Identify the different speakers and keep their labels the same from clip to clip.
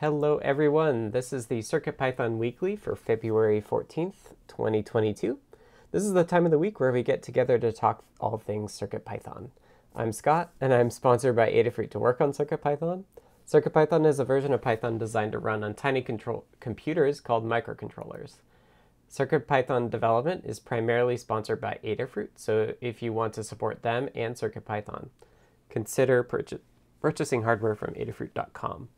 Speaker 1: Hello everyone, this is the CircuitPython Weekly for February 14th, 2022. This is the time of the week where we get together to talk all things CircuitPython. I'm Scott, and I'm sponsored by Adafruit to work on CircuitPython. CircuitPython is a version of Python designed to run on tiny control computers called microcontrollers. CircuitPython development is primarily sponsored by Adafruit, so if you want to support them and CircuitPython, consider purchasing hardware from adafruit.com.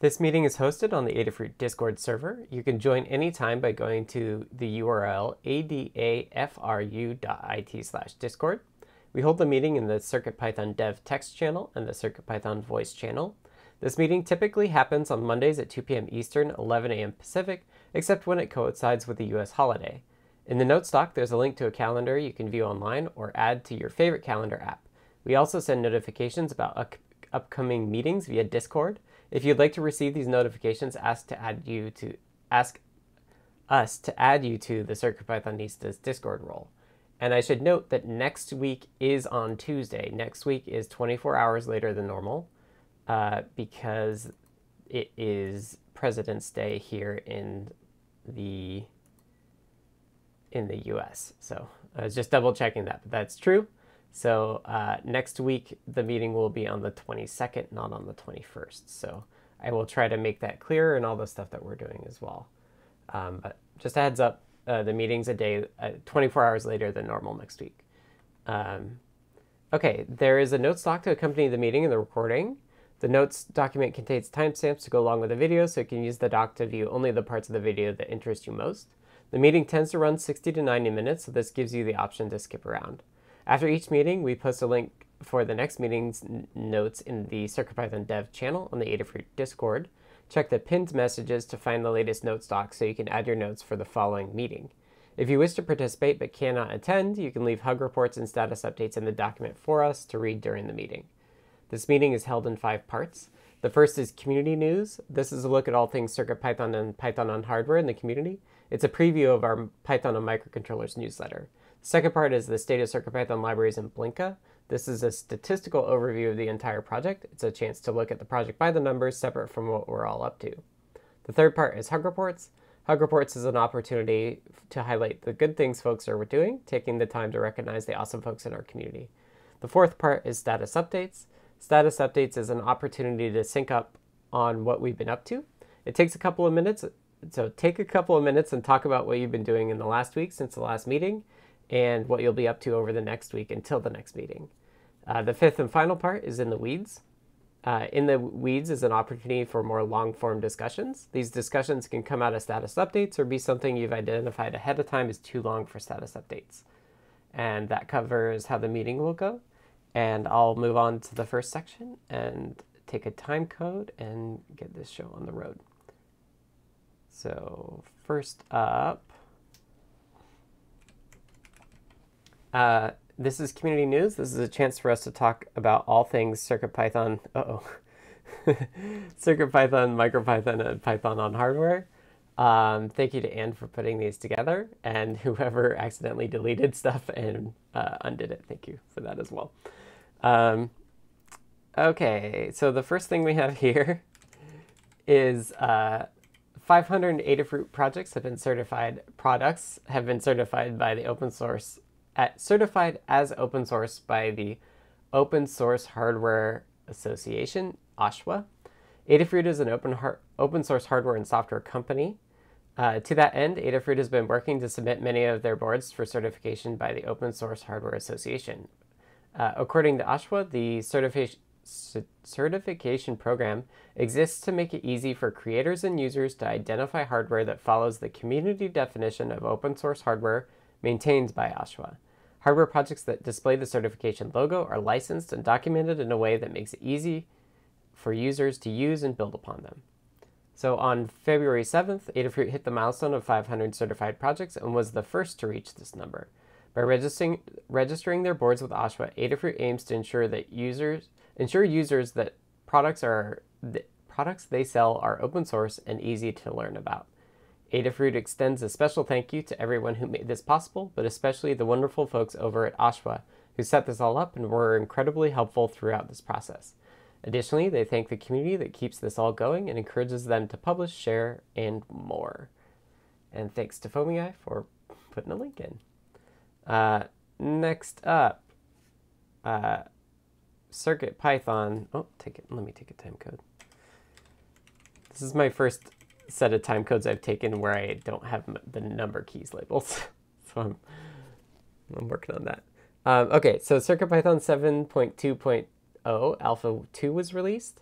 Speaker 1: This meeting is hosted on the Adafruit Discord server. You can join anytime by going to the URL adafru.it slash discord. We hold the meeting in the CircuitPython dev text channel and the CircuitPython voice channel. This meeting typically happens on Mondays at 2 p.m. Eastern, 11 a.m. Pacific, except when it coincides with a U.S. holiday. In the notes doc, there's a link to a calendar you can view online or add to your favorite calendar app. We also send notifications about upcoming meetings via Discord. If you'd like to receive these notifications, ask to add you to ask us to add you to the CircuitPythonistas Discord role. And I should note that next week is on Tuesday. Next week is 24 hours later than normal uh, because it is President's Day here in the in the U.S. So I was just double checking that, but that's true. So uh, next week, the meeting will be on the 22nd, not on the 21st. So I will try to make that clearer and all the stuff that we're doing as well. Um, but just a heads up, uh, the meeting's a day, uh, 24 hours later than normal next week. Um, okay, there is a notes doc to accompany the meeting and the recording. The notes document contains timestamps to go along with the video, so you can use the doc to view only the parts of the video that interest you most. The meeting tends to run 60 to 90 minutes, so this gives you the option to skip around. After each meeting, we post a link for the next meeting's notes in the CircuitPython dev channel on the Adafruit Discord. Check the pinned messages to find the latest notes doc so you can add your notes for the following meeting. If you wish to participate but cannot attend, you can leave hug reports and status updates in the document for us to read during the meeting. This meeting is held in five parts. The first is community news. This is a look at all things CircuitPython and Python on hardware in the community. It's a preview of our Python on microcontrollers newsletter. Second part is the state of CircuitPython libraries in Blinka. This is a statistical overview of the entire project. It's a chance to look at the project by the numbers separate from what we're all up to. The third part is Hug Reports. Hug Reports is an opportunity to highlight the good things folks are doing, taking the time to recognize the awesome folks in our community. The fourth part is Status Updates. Status Updates is an opportunity to sync up on what we've been up to. It takes a couple of minutes, so take a couple of minutes and talk about what you've been doing in the last week since the last meeting, and what you'll be up to over the next week until the next meeting. Uh, the fifth and final part is in the weeds. Uh, in the weeds is an opportunity for more long form discussions. These discussions can come out of status updates or be something you've identified ahead of time is too long for status updates. And that covers how the meeting will go. And I'll move on to the first section and take a time code and get this show on the road. So, first up, Uh, this is community news. This is a chance for us to talk about all things CircuitPython. Uh oh. CircuitPython, MicroPython, and Python on hardware. Um, thank you to Anne for putting these together, and whoever accidentally deleted stuff and uh, undid it. Thank you for that as well. Um, okay, so the first thing we have here is uh, 500 Adafruit projects have been certified. Products have been certified by the open source at, certified as open source by the Open Source Hardware Association, OSHWA. Adafruit is an open, open source hardware and software company. Uh, to that end, Adafruit has been working to submit many of their boards for certification by the Open Source Hardware Association. Uh, according to OSHWA, the certification certification program exists to make it easy for creators and users to identify hardware that follows the community definition of open source hardware maintained by OSHWA. Hardware projects that display the certification logo are licensed and documented in a way that makes it easy for users to use and build upon them. So on February 7th, Adafruit hit the milestone of 500 certified projects and was the first to reach this number. By registering, registering their boards with OSHWA, Adafruit aims to ensure that users ensure users that products are the products they sell are open source and easy to learn about. Adafruit extends a special thank you to everyone who made this possible, but especially the wonderful folks over at OSHWA who set this all up and were incredibly helpful throughout this process. Additionally, they thank the community that keeps this all going and encourages them to publish, share, and more. And thanks to FoamyGuy for putting a link in. Uh, next up, uh, Circuit Python. Oh, take it. Let me take a time code. This is my first set of time codes I've taken where I don't have the number keys labels. so I'm, I'm working on that. Um, okay, so CircuitPython 7.2.0 Alpha 2 was released.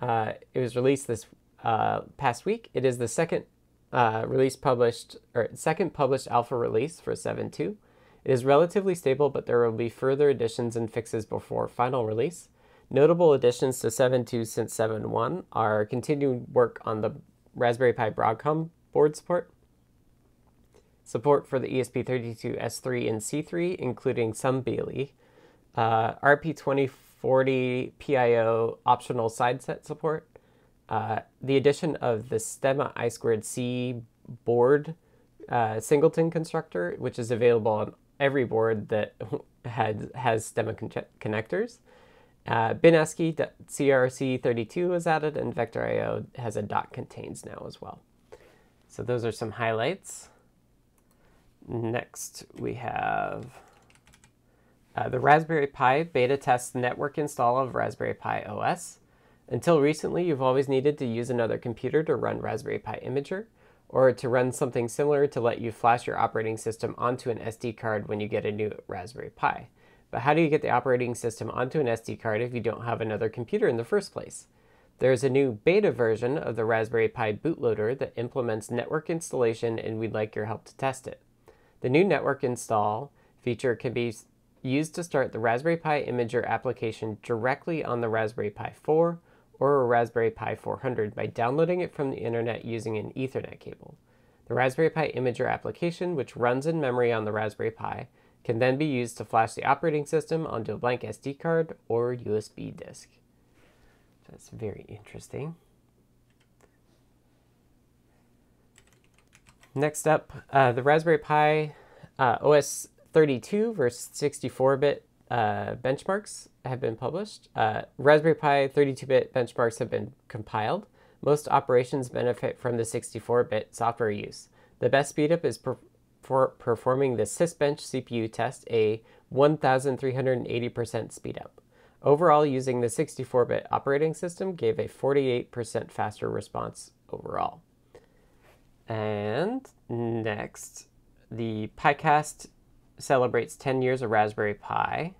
Speaker 1: Uh, it was released this uh, past week. It is the second uh, release published, or second published alpha release for 7.2. It is relatively stable, but there will be further additions and fixes before final release. Notable additions to 7.2 since 7.1 are continued work on the Raspberry Pi Broadcom board support, support for the ESP32S3 and C3, including some BLE, uh, RP2040 PIO optional side set support, uh, the addition of the Stemma I2C board uh, singleton constructor, which is available on every board that had, has Stemma con- connectors, uh, BinASCII CRC32 was added, and Vector.io has a dot contains now as well. So those are some highlights. Next, we have uh, the Raspberry Pi beta test network install of Raspberry Pi OS. Until recently, you've always needed to use another computer to run Raspberry Pi Imager, or to run something similar to let you flash your operating system onto an SD card when you get a new Raspberry Pi. But how do you get the operating system onto an SD card if you don't have another computer in the first place? There's a new beta version of the Raspberry Pi bootloader that implements network installation and we'd like your help to test it. The new network install feature can be used to start the Raspberry Pi Imager application directly on the Raspberry Pi 4 or a Raspberry Pi 400 by downloading it from the internet using an Ethernet cable. The Raspberry Pi Imager application, which runs in memory on the Raspberry Pi, can then be used to flash the operating system onto a blank SD card or USB disk. That's very interesting. Next up, uh, the Raspberry Pi uh, OS 32 versus 64-bit uh, benchmarks have been published. Uh, Raspberry Pi 32-bit benchmarks have been compiled. Most operations benefit from the 64-bit software use. The best speedup is for performing the Sysbench CPU test a 1380% speedup. Overall, using the 64-bit operating system gave a 48% faster response overall. And next, the PiCast celebrates 10 years of Raspberry Pi.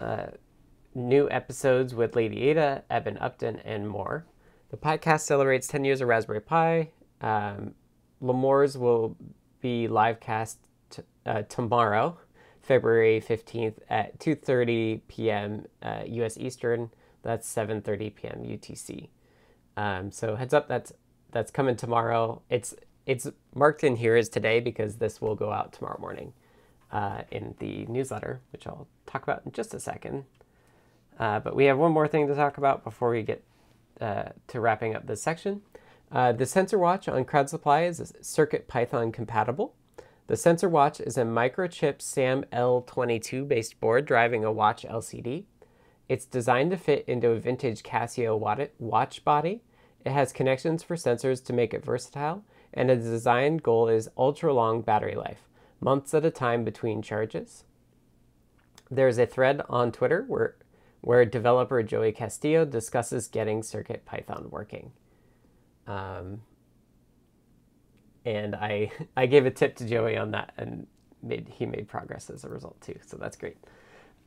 Speaker 1: Uh, new episodes with Lady Ada, Eben Upton, and more. The PiCast celebrates 10 years of Raspberry Pi. Um, Limor's will be live cast t- uh, tomorrow, February 15th at 2.30 p.m. Uh, U.S. Eastern. That's 7.30 p.m. UTC. Um, so heads up, that's that's coming tomorrow. It's it's marked in here as today because this will go out tomorrow morning uh, in the newsletter, which I'll talk about in just a second. Uh, but we have one more thing to talk about before we get uh, to wrapping up this section. Uh, the sensor watch on Crowd Supply is Circuit Python compatible. The sensor watch is a microchip SAM L22 based board driving a watch LCD. It's designed to fit into a vintage Casio watch body. It has connections for sensors to make it versatile, and its design goal is ultra long battery life, months at a time between charges. There's a thread on Twitter where, where developer Joey Castillo discusses getting Circuit Python working. Um, and I I gave a tip to Joey on that, and made he made progress as a result too. So that's great.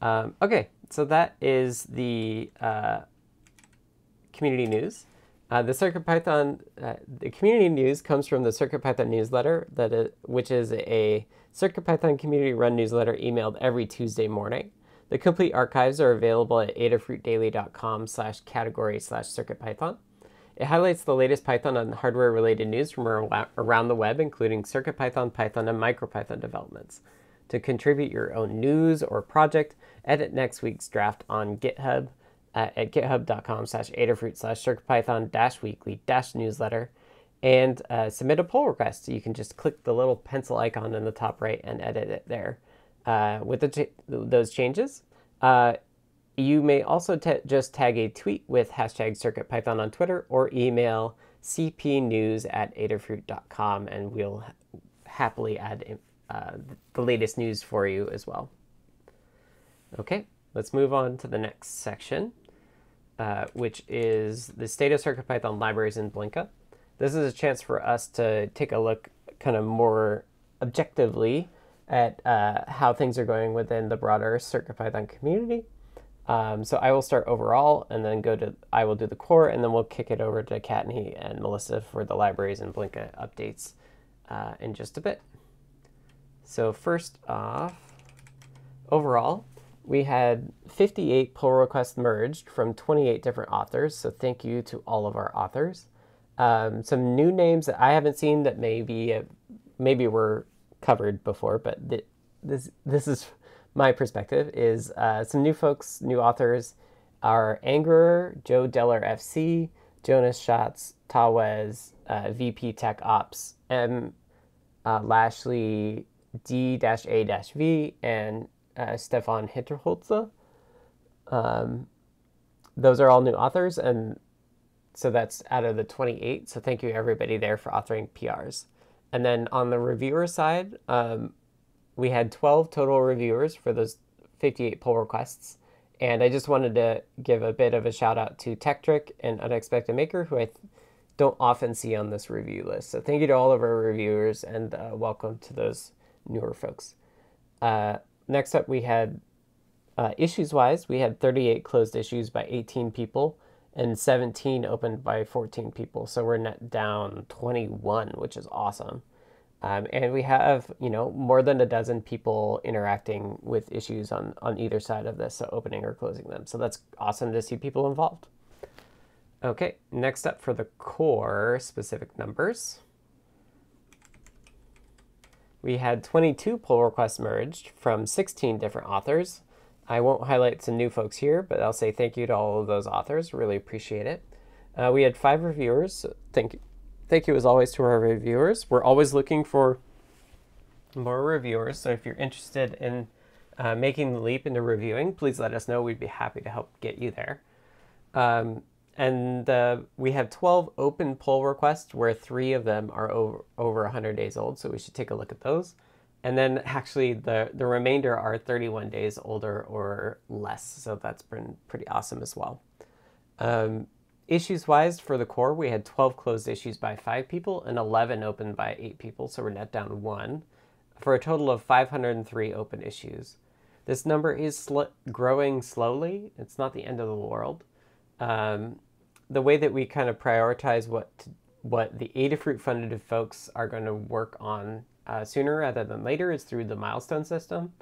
Speaker 1: Um, okay, so that is the uh, community news. Uh, the CircuitPython, uh, the community news comes from the CircuitPython newsletter, that is, which is a CircuitPython community run newsletter emailed every Tuesday morning. The complete archives are available at adafruitdaily.com slash category slash CircuitPython. It highlights the latest Python and hardware-related news from around the web, including CircuitPython, Python, and MicroPython developments. To contribute your own news or project, edit next week's draft on GitHub at, at github.com slash adafruit slash circuitpython dash weekly dash newsletter and uh, submit a pull request. You can just click the little pencil icon in the top right and edit it there. Uh, with the ch- those changes, uh, You may also just tag a tweet with hashtag CircuitPython on Twitter or email cpnews at adafruit.com and we'll happily add uh, the latest news for you as well. Okay, let's move on to the next section, uh, which is the state of CircuitPython libraries in Blinka. This is a chance for us to take a look kind of more objectively at uh, how things are going within the broader CircuitPython community. Um, so I will start overall and then go to, I will do the core and then we'll kick it over to Kattni and Melissa for the libraries and Blinka updates uh, in just a bit. So first off, overall, we had 58 pull requests merged from 28 different authors. So thank you to all of our authors. Um, some new names that I haven't seen that maybe uh, maybe were covered before, but th- this this is my perspective is uh, some new folks, new authors are Angerer, Joe Deller FC, Jonas Schatz, Tawez, uh, VP Tech Ops, M. Uh, Lashley D-A-V, and uh, Stefan Hinterholze. Um, those are all new authors, and so that's out of the 28. So thank you everybody there for authoring PRs. And then on the reviewer side, um, we had 12 total reviewers for those 58 pull requests. And I just wanted to give a bit of a shout out to Tekktrik and Unexpected Maker, who I don't often see on this review list. So thank you to all of our reviewers and uh, welcome to those newer folks. Uh, next up, we had uh, issues wise, we had 38 closed issues by 18 people and 17 opened by 14 people. So we're net down 21, which is awesome. Um, and we have, you know, more than a dozen people interacting with issues on, on either side of this, so opening or closing them. So that's awesome to see people involved. Okay, next up for the core specific numbers. We had 22 pull requests merged from 16 different authors. I won't highlight some new folks here, but I'll say thank you to all of those authors. Really appreciate it. Uh, we had five reviewers. Thank you. Thank you as always to our reviewers. We're always looking for more reviewers. So if you're interested in uh, making the leap into reviewing, please let us know. We'd be happy to help get you there. Um, and uh, we have 12 open pull requests where three of them are over, over 100 days old. So we should take a look at those. And then actually the, the remainder are 31 days older or less. So that's been pretty awesome as well. Um, issues wise for the core, we had 12 closed issues by five people and 11 open by eight people. So we're net down one for a total of 503 open issues. This number is sl- growing slowly. It's not the end of the world. Um, the way that we kind of prioritize what to, what the Adafruit funded folks are going to work on uh, sooner rather than later is through the milestone system.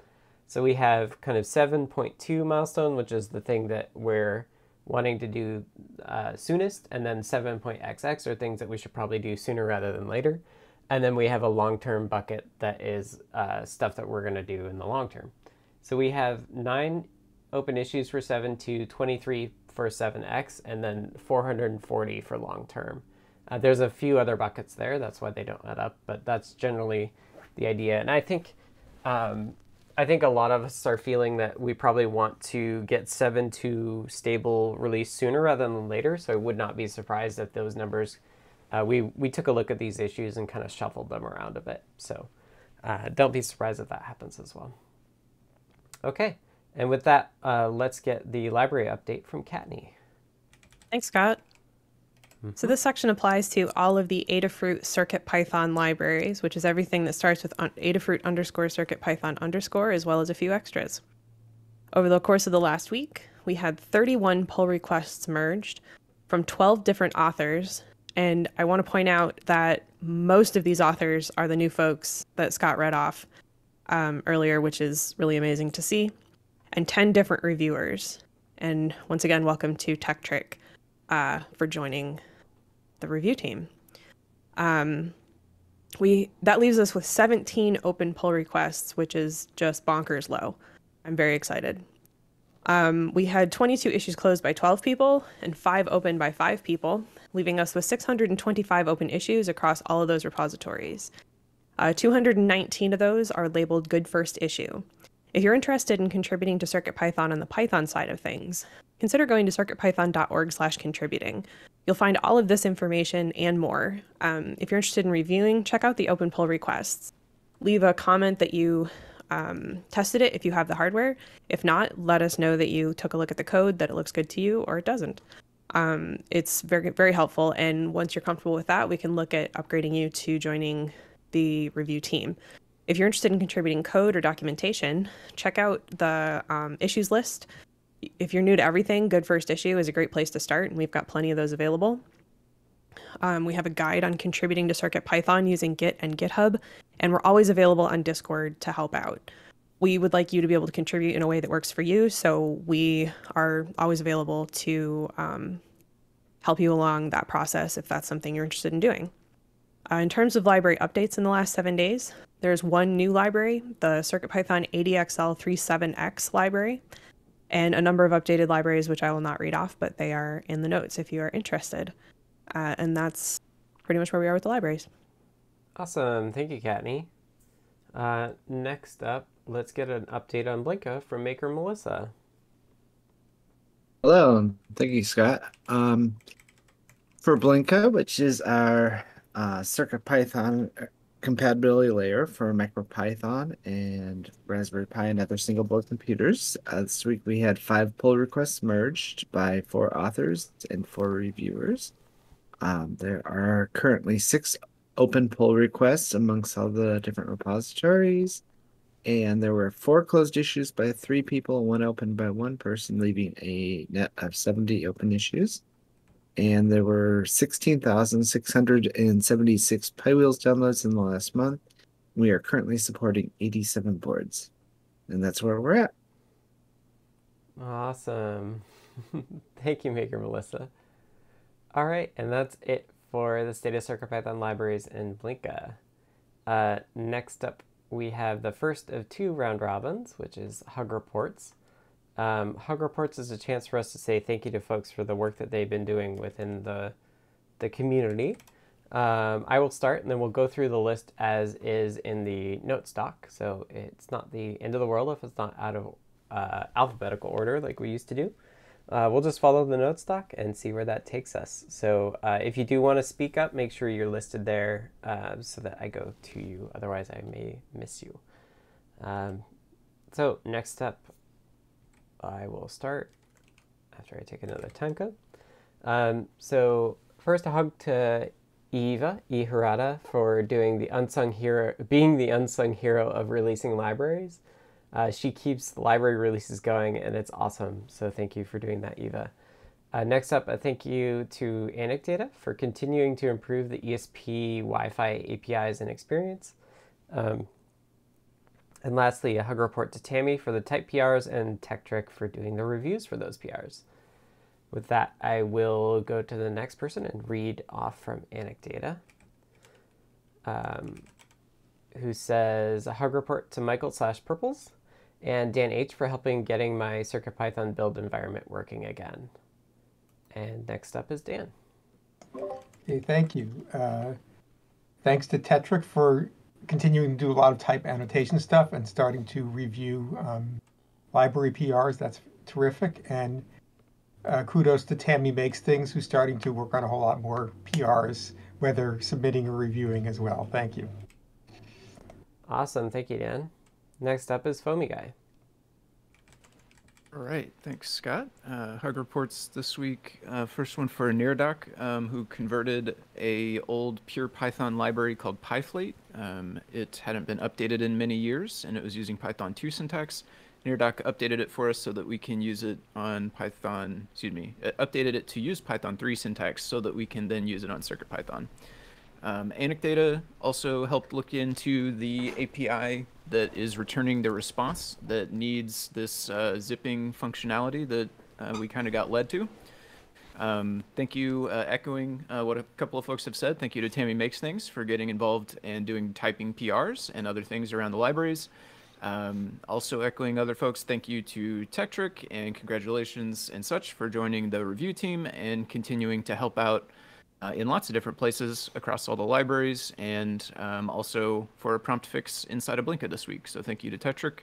Speaker 1: So we have kind of 7.2 milestone, which is the thing that we're wanting to do uh, soonest, and then 7.xx are things that we should probably do sooner rather than later. And then we have a long-term bucket that is uh, stuff that we're going to do in the long term. So we have nine open issues for 7 to 23 for 7x, and then 440 for long term. Uh, there's a few other buckets there. That's why they don't add up, but that's generally the idea. And I think um, I think a lot of us are feeling that we probably want to get seven to stable release sooner rather than later. So I would not be surprised if those numbers. Uh, we we took a look at these issues and kind of shuffled them around a bit. So uh, don't be surprised if that happens as well. Okay, and with that, uh, let's get the library update from Kattni.
Speaker 2: Thanks, Scott. Mm-hmm. So this section applies to all of the Adafruit Circuit Python libraries, which is everything that starts with Adafruit underscore Circuit Python underscore, as well as a few extras. Over the course of the last week, we had 31 pull requests merged from 12 different authors. And I want to point out that most of these authors are the new folks that Scott read off um, earlier, which is really amazing to see, and 10 different reviewers. And once again, welcome to Tekktrik uh, for joining the review team. Um, we that leaves us with 17 open pull requests, which is just bonkers low. I'm very excited. Um, we had 22 issues closed by 12 people and five open by five people, leaving us with 625 open issues across all of those repositories. Uh, 219 of those are labeled good first issue. If you're interested in contributing to CircuitPython on the Python side of things, consider going to circuitpython.org slash contributing. You'll find all of this information and more. Um, if you're interested in reviewing, check out the open pull requests. Leave a comment that you um, tested it if you have the hardware. If not, let us know that you took a look at the code, that it looks good to you, or it doesn't. Um, it's very very helpful, and once you're comfortable with that, we can look at upgrading you to joining the review team. If you're interested in contributing code or documentation, check out the um, issues list. If you're new to everything, Good First Issue is a great place to start, and we've got plenty of those available. Um, we have a guide on contributing to CircuitPython using Git and GitHub, and we're always available on Discord to help out. We would like you to be able to contribute in a way that works for you, so we are always available to um, help you along that process if that's something you're interested in doing. Uh, in terms of library updates in the last seven days, there's one new library, the CircuitPython ADXL37X library, and a number of updated libraries, which I will not read off, but they are in the notes if you are interested. Uh, and that's pretty much where we are with the libraries.
Speaker 1: Awesome. Thank you, Kattni. Uh, next up, let's get an update on Blinka from Maker Melissa.
Speaker 3: Hello, thank you, Scott. Um, for Blinka, which is our uh, CircuitPython uh, compatibility layer for MicroPython and Raspberry Pi and other single board computers. Uh, this week we had five pull requests merged by four authors and four reviewers. Um, there are currently six open pull requests amongst all the different repositories. And there were four closed issues by three people, one open by one person, leaving a net of 70 open issues and there were 16,676 piwheels downloads in the last month. We are currently supporting 87 boards, and that's where we're at.
Speaker 1: Awesome. Thank you, Maker Melissa. All right, and that's it for the state of CircuitPython libraries in Blinka. Uh, next up, we have the first of two round robins, which is Hug Reports. Um, Hug Reports is a chance for us to say thank you to folks for the work that they've been doing within the, the community. Um, I will start and then we'll go through the list as is in the note stock. So it's not the end of the world if it's not out of uh, alphabetical order like we used to do. Uh, we'll just follow the note stock and see where that takes us. So uh, if you do want to speak up, make sure you're listed there uh, so that I go to you. Otherwise, I may miss you. Um, so next up, I will start after I take another tanka. Um, so first a hug to Eva Herrada for doing the unsung hero, being the unsung hero of releasing libraries. Uh, she keeps library releases going, and it's awesome. So thank you for doing that, Eva. Uh, next up, a thank you to Anecdata for continuing to improve the ESP Wi-Fi APIs and experience. Um, and lastly, a hug report to Tammy for the type PRs and Tekktrik for doing the reviews for those PRs. With that, I will go to the next person and read off from Anecdata, um, who says a hug report to Michael slash Purples and Dan H for helping getting my CircuitPython build environment working again. And next up is Dan.
Speaker 4: Hey, thank you. Uh, thanks to Tekktrik for continuing to do a lot of type annotation stuff and starting to review um, library PRs. That's terrific. And uh, kudos to Tammy Makes Things, who's starting to work on a whole lot more PRs, whether submitting or reviewing as well. Thank you.
Speaker 1: Awesome. Thank you, Dan. Next up is Foamy Guy.
Speaker 5: All right, thanks, Scott. Uh, Hug reports this week. Uh, first one for Neradoc, um, who converted a old pure Python library called Pyflate. Um, it hadn't been updated in many years, and it was using Python 2 syntax. Neradoc updated it for us so that we can use it on Python. Excuse me, it updated it to use Python 3 syntax so that we can then use it on CircuitPython. Um, Anecdata also helped look into the API that is returning the response that needs this uh, zipping functionality that uh, we kind of got led to. Um, thank you, uh, echoing uh, what a couple of folks have said. Thank you to Tammy Makes Things for getting involved and doing typing PRs and other things around the libraries. Um, also echoing other folks, thank you to Tekktrik and congratulations and such for joining the review team and continuing to help out uh, in lots of different places across all the libraries, and um, also for a prompt fix inside of Blinka this week. So thank you to Tekktrik.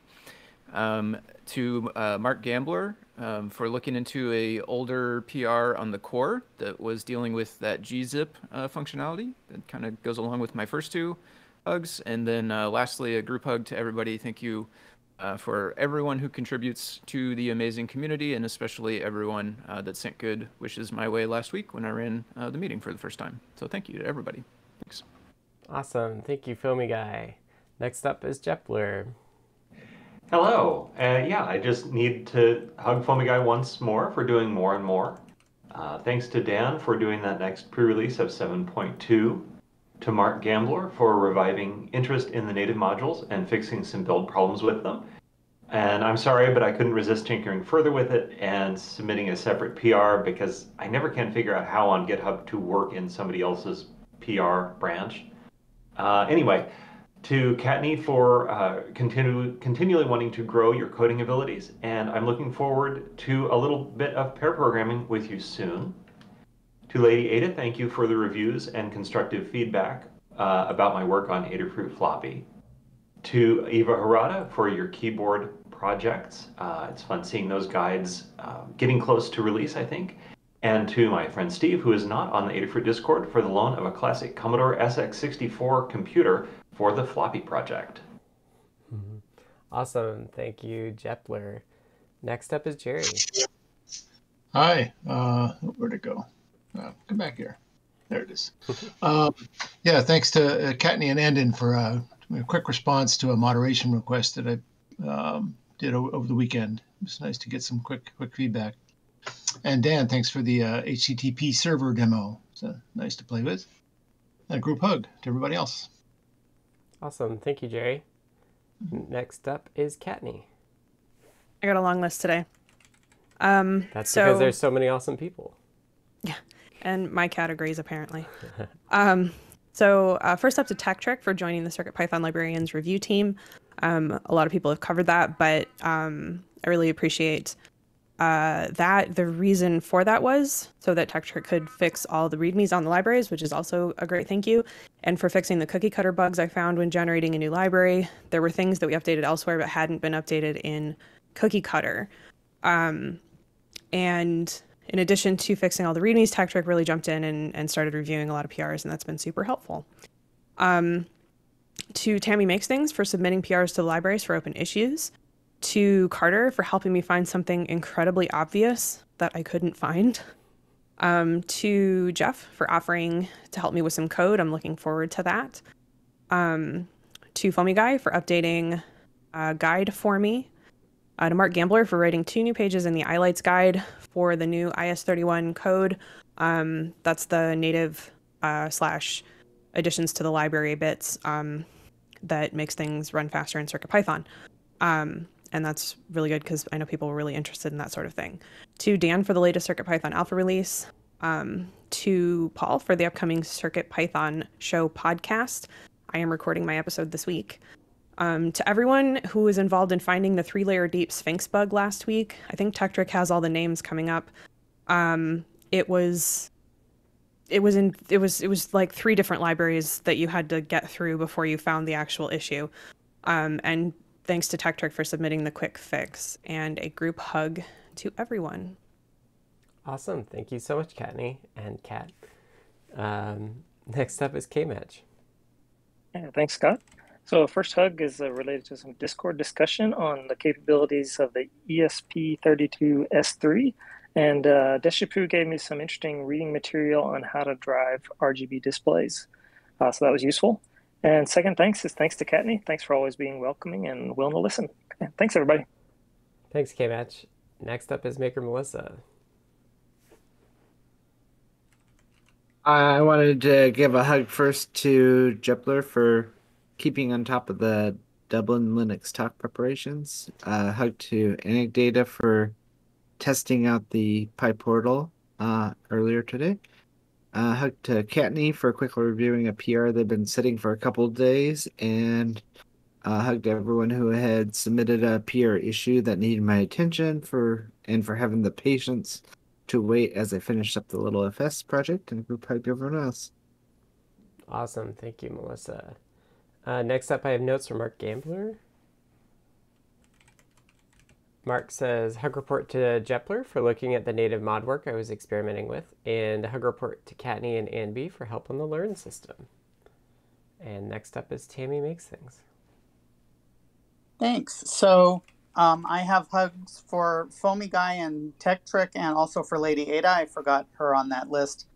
Speaker 5: Um, to uh, Mark Gambler um, for looking into a older PR on the core that was dealing with that gzip uh, functionality. That kind of goes along with my first two hugs. And then uh, lastly, a group hug to everybody. Thank you uh, for everyone who contributes to the amazing community, and especially everyone uh, that sent good wishes my way last week when I ran uh, the meeting for the first time. So thank you to everybody. Thanks.
Speaker 1: Awesome. Thank you, Foamy Guy. Next up is Jepler.
Speaker 6: Hello. Uh, yeah, I just need to hug Foamy Guy once more for doing more and more. Uh, thanks to Dan for doing that next pre-release of 7.2. To Mark Gambler for reviving interest in the native modules and fixing some build problems with them. And I'm sorry, but I couldn't resist tinkering further with it and submitting a separate PR because I never can figure out how on GitHub to work in somebody else's PR branch. Uh, anyway, to Kattni for uh, continually wanting to grow your coding abilities. And I'm looking forward to a little bit of pair programming with you soon. To Lady Ada, thank you for the reviews and constructive feedback uh, about my work on Adafruit Floppy. To Eva Herrada for your keyboard projects. Uh, it's fun seeing those guides uh, getting close to release, I think. And to my friend Steve, who is not on the Adafruit Discord, for the loan of a classic Commodore SX64 computer for the floppy project.
Speaker 1: Mm-hmm. Awesome. Thank you, Jepler. Next up is Jerry.
Speaker 7: Hi. Uh, where'd it go? Uh, come back here. There it is. um, yeah, thanks to uh, Kattni and Andon for uh, a quick response to a moderation request that I um, did o- over the weekend. It was nice to get some quick quick feedback. And Dan, thanks for the uh, HTTP server demo. It's uh, nice to play with. And a group hug to everybody else.
Speaker 1: Awesome. Thank you, Jerry. Next up is Kattni.
Speaker 2: I got a long list today. Um,
Speaker 1: That's
Speaker 2: so,
Speaker 1: because there's so many awesome people.
Speaker 2: And my categories apparently. um, so uh, first up to Tekktrik for joining the CircuitPython librarians review team. Um, a lot of people have covered that, but um, I really appreciate uh, that. The reason for that was so that Tekktrik could fix all the readmes on the libraries, which is also a great thank you. And for fixing the cookie cutter bugs I found when generating a new library. There were things that we updated elsewhere but hadn't been updated in cookie cutter. Um, and in addition to fixing all the readmes, Tekktrik really jumped in and, and started reviewing a lot of PRs, and that's been super helpful. Um, to Tammy Makes Things for submitting PRs to the libraries for open issues. To Carter for helping me find something incredibly obvious that I couldn't find. Um, to Jeff for offering to help me with some code. I'm looking forward to that. Um, to Foamy Guy for updating a guide for me uh, to Mark Gambler for writing two new pages in the iLights guide for the new IS31 code. Um, that's the native uh, slash additions to the library bits um, that makes things run faster in CircuitPython. Um, and that's really good because I know people were really interested in that sort of thing. To Dan for the latest CircuitPython alpha release. Um, to Paul for the upcoming CircuitPython show podcast. I am recording my episode this week. Um, to everyone who was involved in finding the three layer deep Sphinx bug last week, I think Tekktrik has all the names coming up. Um, it was, it was in, it was, it was like three different libraries that you had to get through before you found the actual issue. Um, and thanks to Tekktrik for submitting the quick fix and a group hug to everyone.
Speaker 1: Awesome. Thank you so much, Kattni and Kat. Um, next up is K-Match.
Speaker 8: Yeah, thanks, Scott. So first hug is uh, related to some Discord discussion on the capabilities of the ESP32S3. And uh, Deshipu gave me some interesting reading material on how to drive RGB displays. Uh, so that was useful. And second thanks is thanks to Kattni. Thanks for always being welcoming and willing to listen. Thanks, everybody.
Speaker 1: Thanks, K-Match. Next up is Maker Melissa.
Speaker 3: I wanted to give a hug first to Jepler for keeping on top of the Dublin Linux talk preparations. Uh, hug to Anecdata for testing out the PyPortal uh, earlier today. Uh, hug to Kattni for quickly reviewing a PR they've been sitting for a couple days, and uh, hug to everyone who had submitted a PR issue that needed my attention for and for having the patience to wait as I finished up the little FS project and group hug everyone else.
Speaker 1: Awesome. Thank you, Melissa. Uh, next up, I have notes from Mark Gambler. Mark says hug report to Jepler for looking at the native mod work I was experimenting with, and a hug report to Kattni and Anby for help on the learn system. And next up is Tammy makes things.
Speaker 9: Thanks. So um, I have hugs for Foamy Guy and Tekktrik, and also for Lady Ada. I forgot her on that list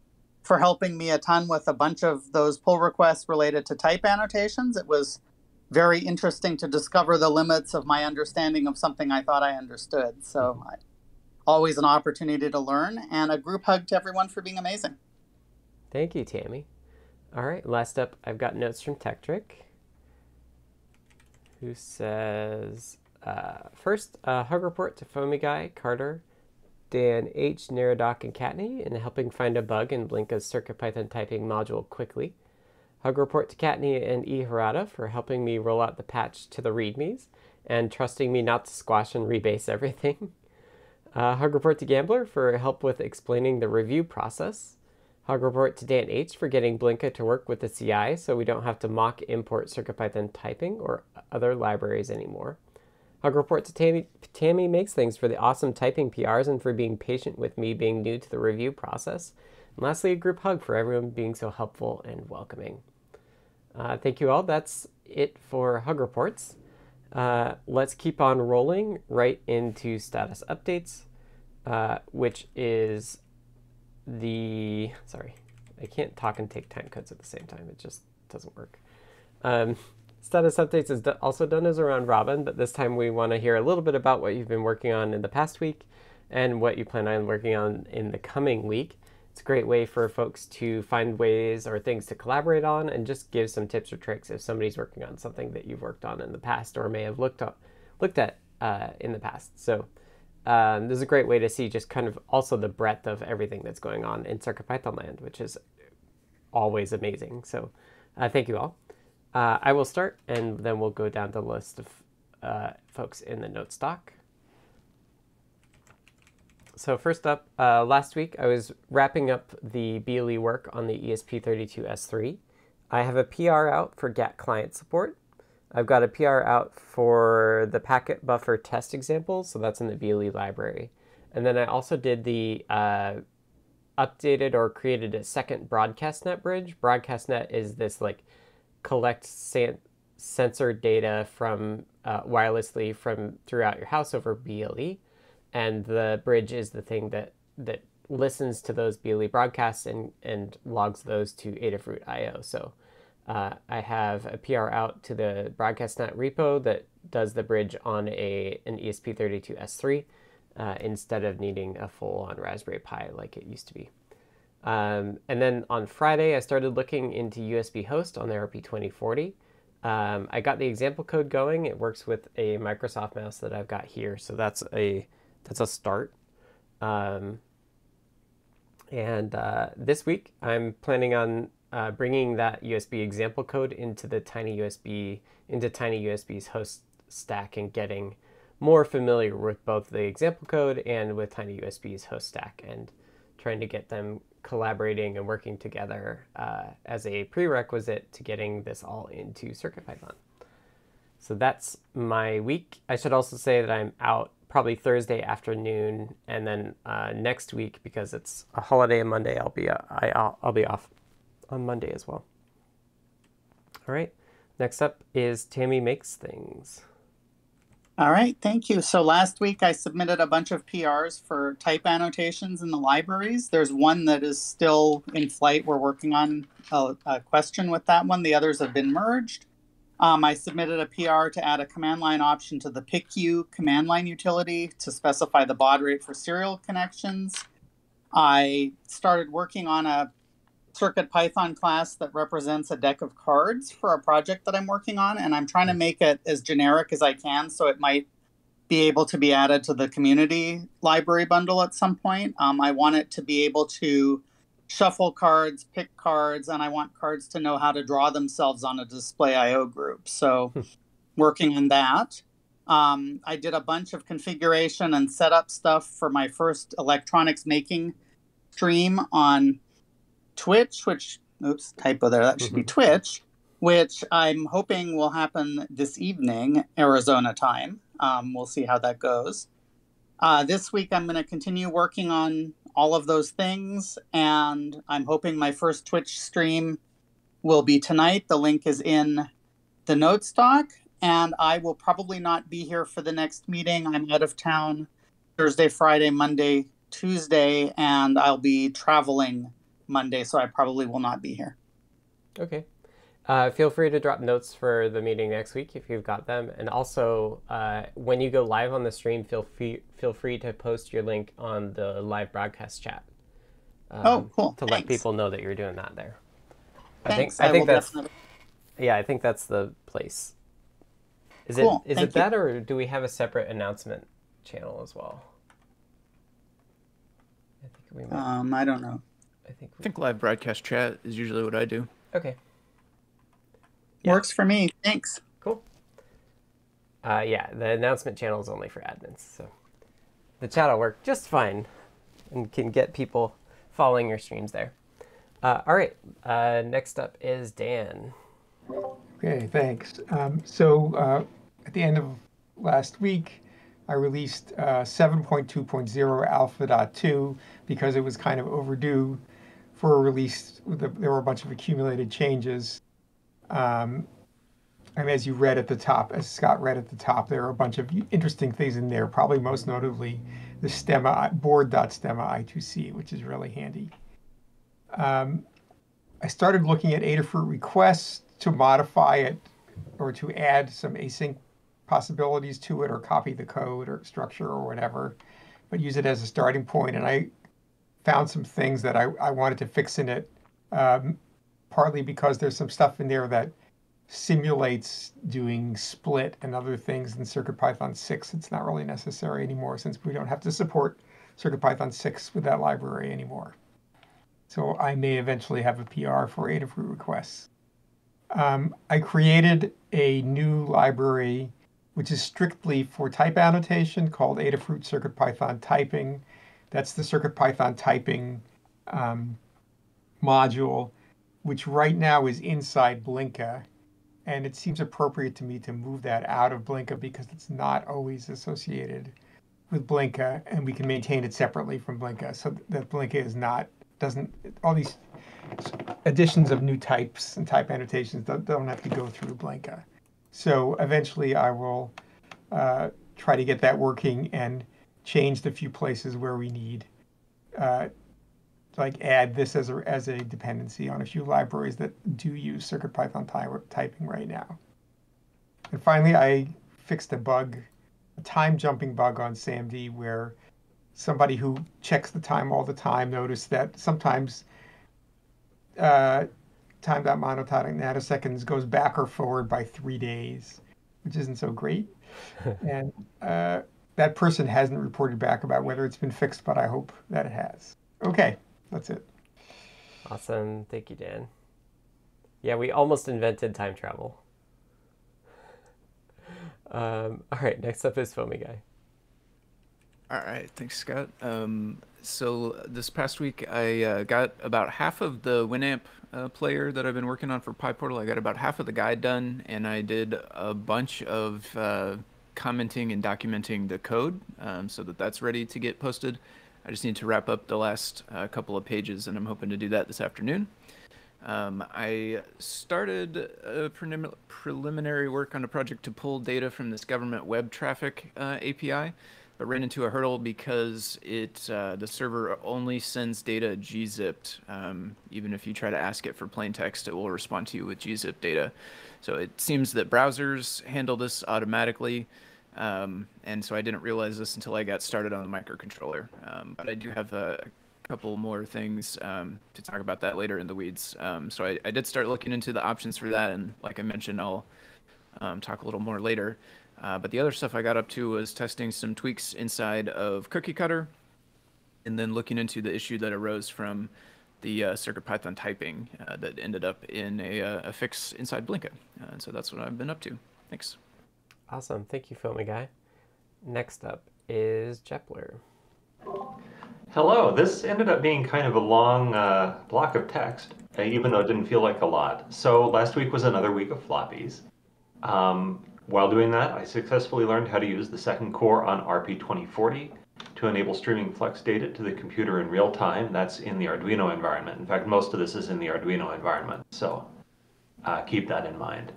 Speaker 9: for helping me a ton with a bunch of those pull requests related to type annotations. It was very interesting to discover the limits of my understanding of something I thought I understood. So, I, always an opportunity to learn, and a group hug to everyone for being amazing.
Speaker 1: Thank you, Tammy. All right, last up, I've got notes from Tekktrik, who says uh, first, a hug report to Foamy Guy, Carter, Dan H, Neradoc, and Kattni in helping find a bug in Blinka's CircuitPython typing module quickly. Hug report to Kattni and E. Herrada for helping me roll out the patch to the readmes and trusting me not to squash and rebase everything. Uh, hug report to Gambler for help with explaining the review process. Hug report to Dan H for getting Blinka to work with the CI so we don't have to mock import CircuitPython typing or other libraries anymore. Hug report to Tammy, Tammy Makes Things for the awesome typing PRs and for being patient with me being new to the review process. And lastly, a group hug for everyone being so helpful and welcoming. Uh, thank you all. That's it for hug reports. Uh, let's keep on rolling right into status updates, uh, which is the sorry, I can't talk and take time codes at the same time. It just doesn't work. Um, status updates is also done as around robin, but this time we want to hear a little bit about what you've been working on in the past week and what you plan on working on in the coming week. It's a great way for folks to find ways or things to collaborate on and just give some tips or tricks if somebody's working on something that you've worked on in the past or may have looked at, looked at uh, in the past. So um, this is a great way to see just kind of also the breadth of everything that's going on in CircuitPython land, which is always amazing. So uh, thank you all. Uh, I will start and then we'll go down the list of uh, folks in the note stock. So first up, uh, last week I was wrapping up the BLE work on the ESP32S3. I have a PR out for GATT client support. I've got a PR out for the packet buffer test examples, so that's in the BLE library. And then I also did the uh, updated or created a second BroadcastNet bridge. BroadcastNet is this like collect sensor data from uh, wirelessly from throughout your house over BLE and the bridge is the thing that that listens to those BLE broadcasts and and logs those to Adafruit IO. So uh, I have a PR out to the BroadcastNet repo that does the bridge on a an ESP32S3 uh, instead of needing a full on Raspberry Pi like it used to be. Um, and then on Friday, I started looking into USB host on the RP2040. Um, I got the example code going. It works with a Microsoft mouse that I've got here. So that's a that's a start. Um, and uh, this week, I'm planning on uh, bringing that USB example code into the Tiny USB into Tiny USB's host stack and getting more familiar with both the example code and with Tiny USB's host stack and trying to get them collaborating and working together uh, as a prerequisite to getting this all into CircuitPython. So that's my week. I should also say that I'm out probably Thursday afternoon, and then uh, next week because it's a holiday on Monday, I'll be uh, I, I'll, I'll be off on Monday as well. All right. Next up is Tammy makes things.
Speaker 9: All right, thank you. So last week I submitted a bunch of PRs for type annotations in the libraries. There's one that is still in flight. We're working on a, a question with that one. The others have been merged. Um, I submitted a PR to add a command line option to the PICU command line utility to specify the baud rate for serial connections. I started working on a Circuit Python class that represents a deck of cards for a project that I'm working on, and I'm trying to make it as generic as I can so it might be able to be added to the community library bundle at some point. Um, I want it to be able to shuffle cards, pick cards, and I want cards to know how to draw themselves on a display IO group. So, hmm. working on that. Um, I did a bunch of configuration and setup stuff for my first electronics making stream on Twitch, which, oops, typo there, that should be mm-hmm. Twitch, which I'm hoping will happen this evening, Arizona time. Um, we'll see how that goes. Uh, this week, I'm going to continue working on all of those things, and I'm hoping my first Twitch stream will be tonight. The link is in the notes doc, and I will probably not be here for the next meeting. I'm out of town Thursday, Friday, Monday, Tuesday, and I'll be traveling Monday, so I probably will not be here.
Speaker 1: Okay. Uh, feel free to drop notes for the meeting next week if you've got them, and also uh, when you go live on the stream, feel free feel free to post your link on the live broadcast chat.
Speaker 9: Um, oh, cool!
Speaker 1: To
Speaker 9: Thanks.
Speaker 1: let people know that you're doing that there.
Speaker 9: Thanks.
Speaker 1: I think I, think that's
Speaker 9: definitely...
Speaker 1: yeah, I think that's the place. Is
Speaker 9: cool.
Speaker 1: it is
Speaker 9: Thank
Speaker 1: it that, or do we have a separate announcement channel as well?
Speaker 9: I think we might. Um, I don't know.
Speaker 1: I think
Speaker 5: we... I think live broadcast chat is usually what I do.
Speaker 1: Okay.
Speaker 9: Yeah. Works for me. Thanks.
Speaker 1: Cool. Uh, yeah, the announcement channel is only for admins, so the chat will work just fine, and can get people following your streams there. Uh, all right. Uh, next up is Dan.
Speaker 4: Okay, thanks. Um, so uh, at the end of last week, I released uh, 7.2.0 alpha.2 because it was kind of overdue for a release. There were a bunch of accumulated changes. Um, and as you read at the top, as Scott read at the top, there are a bunch of interesting things in there, probably most notably the stemma board.stemma i2c, which is really handy. Um, I started looking at Adafruit requests to modify it or to add some async possibilities to it or copy the code or structure or whatever, but use it as a starting point. And I found some things that I, I wanted to fix in it, um, partly because there's some stuff in there that simulates doing split and other things in CircuitPython 6. It's not really necessary anymore since we don't have to support CircuitPython 6 with that library anymore. So I may eventually have a PR for Adafruit requests. Um, I created a new library which is strictly for type annotation called Adafruit CircuitPython typing. That's the CircuitPython typing um, module, which right now is inside Blinka. And it seems appropriate to me to move that out of Blinka because it's not always associated with Blinka, and we can maintain it separately from Blinka so that Blinka is not doesn't all these additions of new types and type annotations don't, don't have to go through Blinka. So eventually I will uh, try to get that working and change the few places where we need, uh, like add this as a, as a dependency on a few libraries that do use CircuitPython ty- typing right now. And finally, I fixed a bug, a time jumping bug on SAMD where somebody who checks the time all the time noticed that sometimes uh, time.monotonic nanoseconds goes back or forward by three days, which isn't so great. and uh, that person hasn't reported back about whether it's been fixed, but I hope that it has. Okay, that's it.
Speaker 1: Awesome. Thank you, Dan. Yeah, we almost invented time travel. Um, all right, next up is FoamyGuy.
Speaker 5: All right, thanks, Scott. Um, so this past week, I uh, got about half of the Winamp uh, player that I've been working on for PyPortal. I got about half of the guide done, and I did a bunch of uh, commenting and documenting the code um, so that that's ready to get posted. I just need to wrap up the last uh, couple of pages, and I'm hoping to do that this afternoon. Um, I started prelim preliminary work on a project to pull data from this government web traffic uh, API but ran into a hurdle because it uh, the server only sends data gzipped. Um, even if you try to ask it for plain text, it will respond to you with gzip data. So it seems that browsers handle this automatically. Um, and so I didn't realize this until I got started on the microcontroller. Um, but I do have a couple more things um, to talk about that later in the weeds. Um, so I, I, did start looking into the options for that, and like I mentioned, I'll um, talk a little more later. Uh, but the other stuff I got up to was testing some tweaks inside of Cookie Cutter, and then looking into the issue that arose from the uh, CircuitPython typing uh, that ended up in a, uh, a fix inside Blinka. Uh, and so that's what I've been up to. Thanks.
Speaker 1: Awesome. Thank you, FoamyGuy. Next up is Jepler.
Speaker 6: Hello. This ended up being kind of a long uh, block of text, even though it didn't feel like a lot. So last week was another week of floppies. Um, while doing that, I successfully learned how to use the second core on RP2040 to enable streaming Flux data to the computer in real time. That's in the Arduino environment. In fact, most of this is in the Arduino environment, so uh, keep that in mind.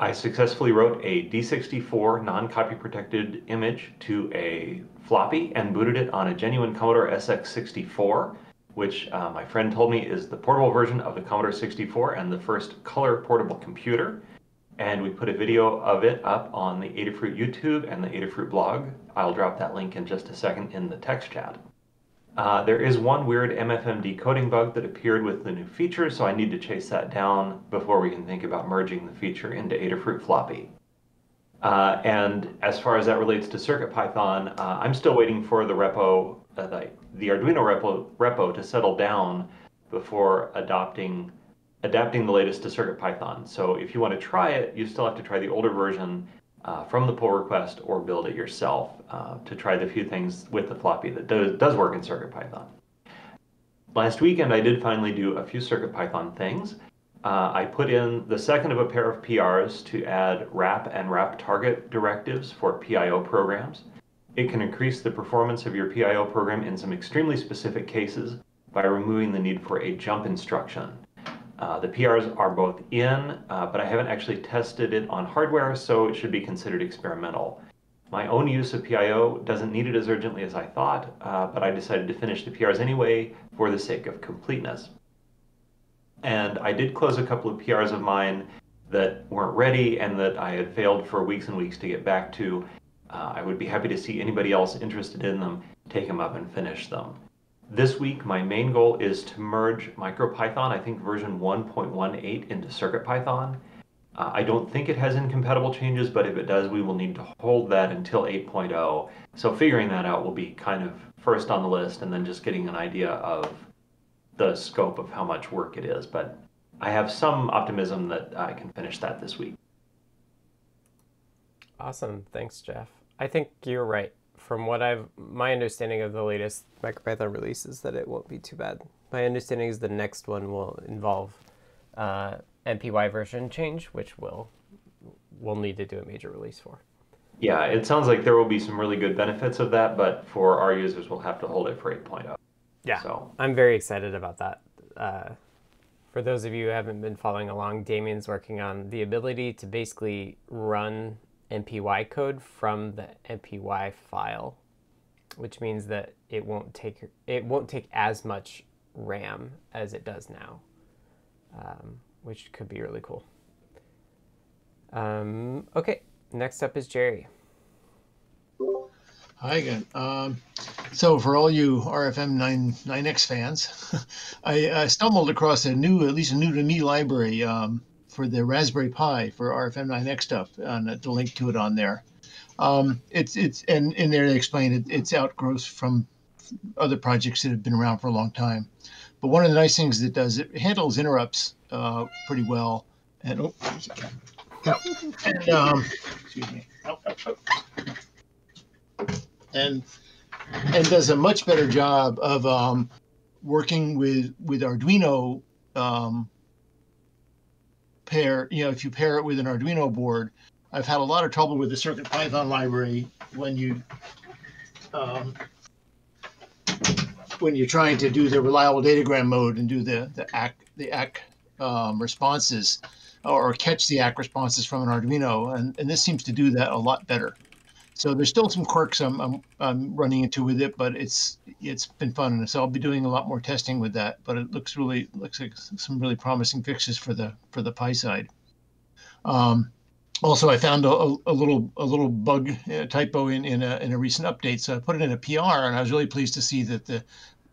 Speaker 6: I successfully wrote a D64 non-copy protected image to a floppy and booted it on a genuine Commodore SX64, which uh, my friend told me is the portable version of the Commodore 64 and the first color portable computer. And we put a video of it up on the Adafruit YouTube and the Adafruit blog. I'll drop that link in just a second in the text chat. Uh, there is one weird MFM decoding bug that appeared with the new feature, so I need to chase that down before we can think about merging the feature into Adafruit Floppy. Uh, and as far as that relates to CircuitPython, uh, I'm still waiting for the repo, uh, the, the Arduino repo, repo to settle down before adopting adapting the latest to CircuitPython. So if you want to try it, you still have to try the older version uh, from the pull request or build it yourself uh, to try the few things with the floppy that does, work in CircuitPython. Last weekend, I did finally do a few CircuitPython things. Uh, I put in the second of a pair of PRs to add wrap and wrap target directives for PIO programs. It can increase the performance of your PIO program in some extremely specific cases by removing the need for a jump instruction. Uh, the PRs are both in, uh, but I haven't actually tested it on hardware, so it should be considered experimental. My own use of PIO doesn't need it as urgently as I thought, uh, but I decided to finish the PRs anyway for the sake of completeness. And I did close a couple of PRs of mine that weren't ready and that I had failed for weeks and weeks to get back to. Uh, I would be happy to see anybody else interested in them take them up and finish them. This week, my main goal is to merge MicroPython, I think version 1.18 into CircuitPython. Uh, I don't think it has incompatible changes, but if it does, we will need to hold that until 8.0. So figuring that out will be kind of first on the list and then just getting an idea of the scope of how much work it is. But I have some optimism that I can finish that this week.
Speaker 1: Awesome. Thanks, Jeff. I think you're right from what I've my understanding of the latest MicroPython release is that it won't be too bad. My understanding is the next one will involve uh, MPY version change, which will we'll need to do a major release for.
Speaker 6: Yeah, it sounds like there will be some really good benefits of that, but for our users, we'll have to hold it for 8.0.
Speaker 1: Yeah, so I'm very excited about that. Uh, for those of you who haven't been following along, Damien's working on the ability to basically run MPY code from the MPY file, which means that it won't take it won't take as much RAM as it does now, um, which could be really cool. Um, okay, next up is Jerry.
Speaker 7: Hi again. Um, so for all you RFM 9, 9X fans, I, I, stumbled across a new, at least a new to me library um, for the Raspberry Pi for RFM9X stuff, and the link to it on there. Um, it's it's and in there they explain it, it's outgrowths from other projects that have been around for a long time. But one of the nice things it does, it handles interrupts uh, pretty well. And oh, and um, excuse me. Oh, oh, oh. And and does a much better job of um, working with with Arduino um, pair, you know, if you pair it with an Arduino board, I've had a lot of trouble with the Circuit Python library when you um, when you're trying to do the reliable datagram mode and do the the ACK the ACK um, responses or catch the ACK responses from an Arduino, and, and this seems to do that a lot better. So there's still some quirks I'm, I'm, I'm running into with it, but it's it's been fun. So I'll be doing a lot more testing with that. But it looks really looks like some really promising fixes for the for the Pi side. Um, also, I found a, a, little a little bug a uh, typo in in a, in a recent update, so I put it in a PR, and I was really pleased to see that the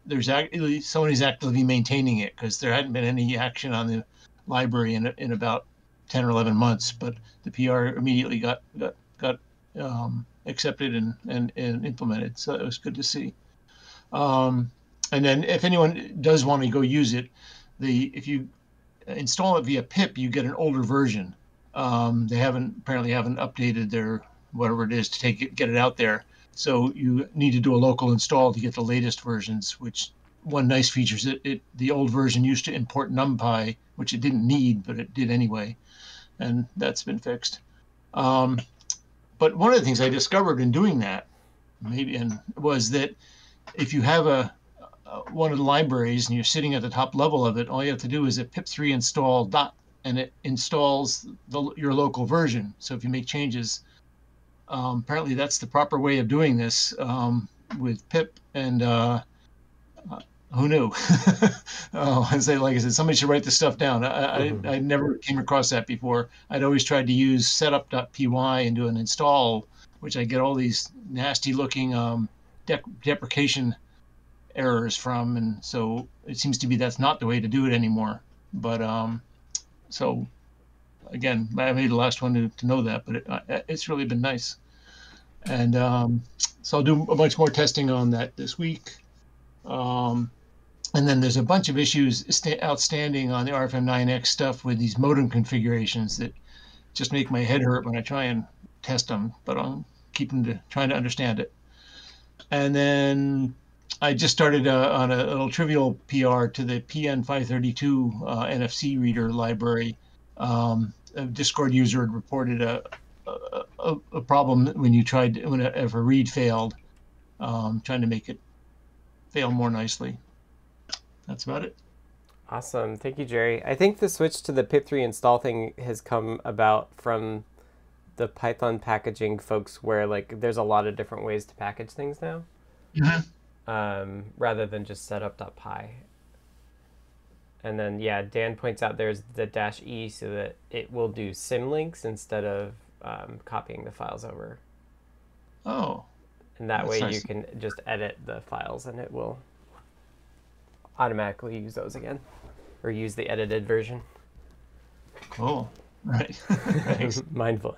Speaker 7: there's actually somebody's actively maintaining it because there hadn't been any action on the library in in about 10 or 11 months, but the PR immediately got got got um, accepted and, and, and implemented. So it was good to see. Um, and then if anyone does want to go use it, the if you install it via pip, you get an older version. Um, they haven't apparently haven't updated their whatever it is to take it get it out there. So you need to do a local install to get the latest versions. Which one nice feature is it, it the old version used to import NumPy, which it didn't need, but it did anyway, and that's been fixed. Um, but one of the things I discovered in doing that maybe and was that if you have a, a one of the libraries and you're sitting at the top level of it, all you have to do is a pip3 install dot and it installs the, your local version. So if you make changes, um, apparently that's the proper way of doing this um, with pip and uh, uh, who knew? oh, I say, like I said, somebody should write this stuff down. I, mm-hmm. I, I, never came across that before. I'd always tried to use setup.py and do an install, which I get all these nasty looking um, de- deprecation errors from. And so it seems to be that's not the way to do it anymore. But um, so again, I made the last one to, to know that, but it, uh, it's really been nice. And um, so I'll do a bunch more testing on that this week. Um, and then there's a bunch of issues outstanding on the RFM9X stuff with these modem configurations that just make my head hurt when I try and test them, but I'm keeping to trying to understand it. And then I just started uh, on a little trivial PR to the PN532 uh, NFC reader library. Um, a Discord user had reported a, a, a problem when you tried when a, if a read failed, um, trying to make it fail more nicely. That's about it.
Speaker 1: Awesome. Thank you, Jerry. I think the switch to the pip3 install thing has come about from the Python packaging folks where like there's a lot of different ways to package things now. Mm-hmm. Um, rather than just setup.py. And then yeah, Dan points out there's the dash E so that it will do symlinks instead of um, copying the files over.
Speaker 7: Oh.
Speaker 1: And that way nice. you can just edit the files and it will automatically use those again or use the edited version.
Speaker 7: Cool. Right.
Speaker 1: Thanks. Mindful.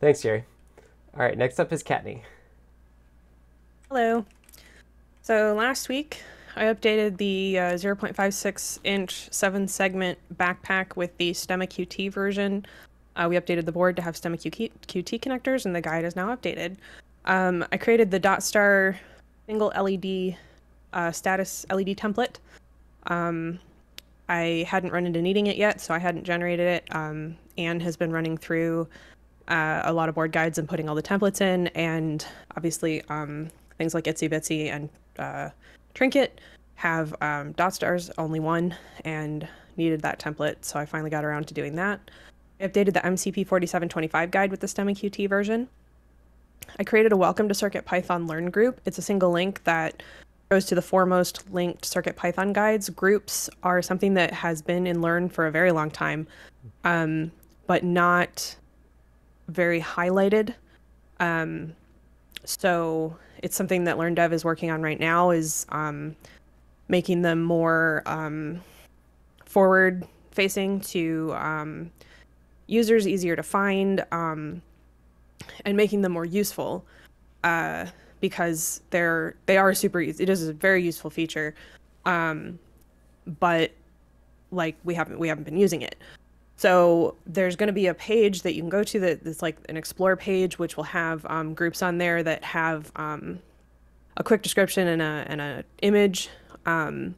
Speaker 1: Thanks, Jerry. All right, next up is Kattni.
Speaker 2: Hello. So last week I updated the uh, 0.56 inch 7 segment backpack with the Stemma QT version. Uh, we updated the board to have Stemma QT, QT connectors, and the guide is now updated. Um, I created the dot star single LED uh, status LED template. Um, I hadn't run into needing it yet, so I hadn't generated it. Um, Anne has been running through uh, a lot of board guides and putting all the templates in, and obviously um, things like Itsy Bitsy and uh, Trinket have um, dot stars, only one, and needed that template, so I finally got around to doing that. I updated the MCP 4725 guide with the Stemma QT version. I created a Welcome to Circuit Python Learn group. It's a single link that goes to the foremost linked Circuit Python guides. Groups are something that has been in Learn for a very long time, um, but not very highlighted. Um, so it's something that Learn Dev is working on right now is um, making them more um, forward facing to um, users, easier to find, um, and making them more useful. Uh, because they're they are super easy it is a very useful feature um but like we haven't we haven't been using it. So there's going to be a page that you can go to that that's like an explore page which will have um, groups on there that have um, a quick description and a and a image. Um,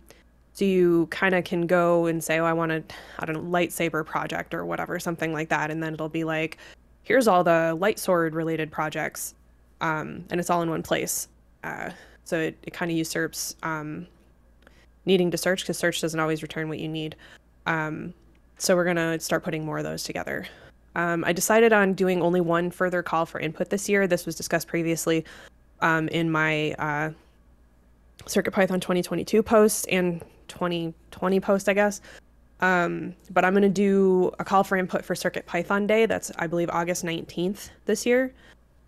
Speaker 2: so you kind of can go and say oh i want a i don't know lightsaber project or whatever something like that and then it'll be like here's all the light sword related projects um, and it's all in one place. Uh, so it, it kind of usurps um, needing to search because search doesn't always return what you need. Um, so we're gonna start putting more of those together. Um, I decided on doing only one further call for input this year. This was discussed previously um, in my uh, CircuitPython 2022 post and 2020 post, I guess. Um, but I'm going to do a call for input for CircuitPython Day. That's, I believe, August 19th this year.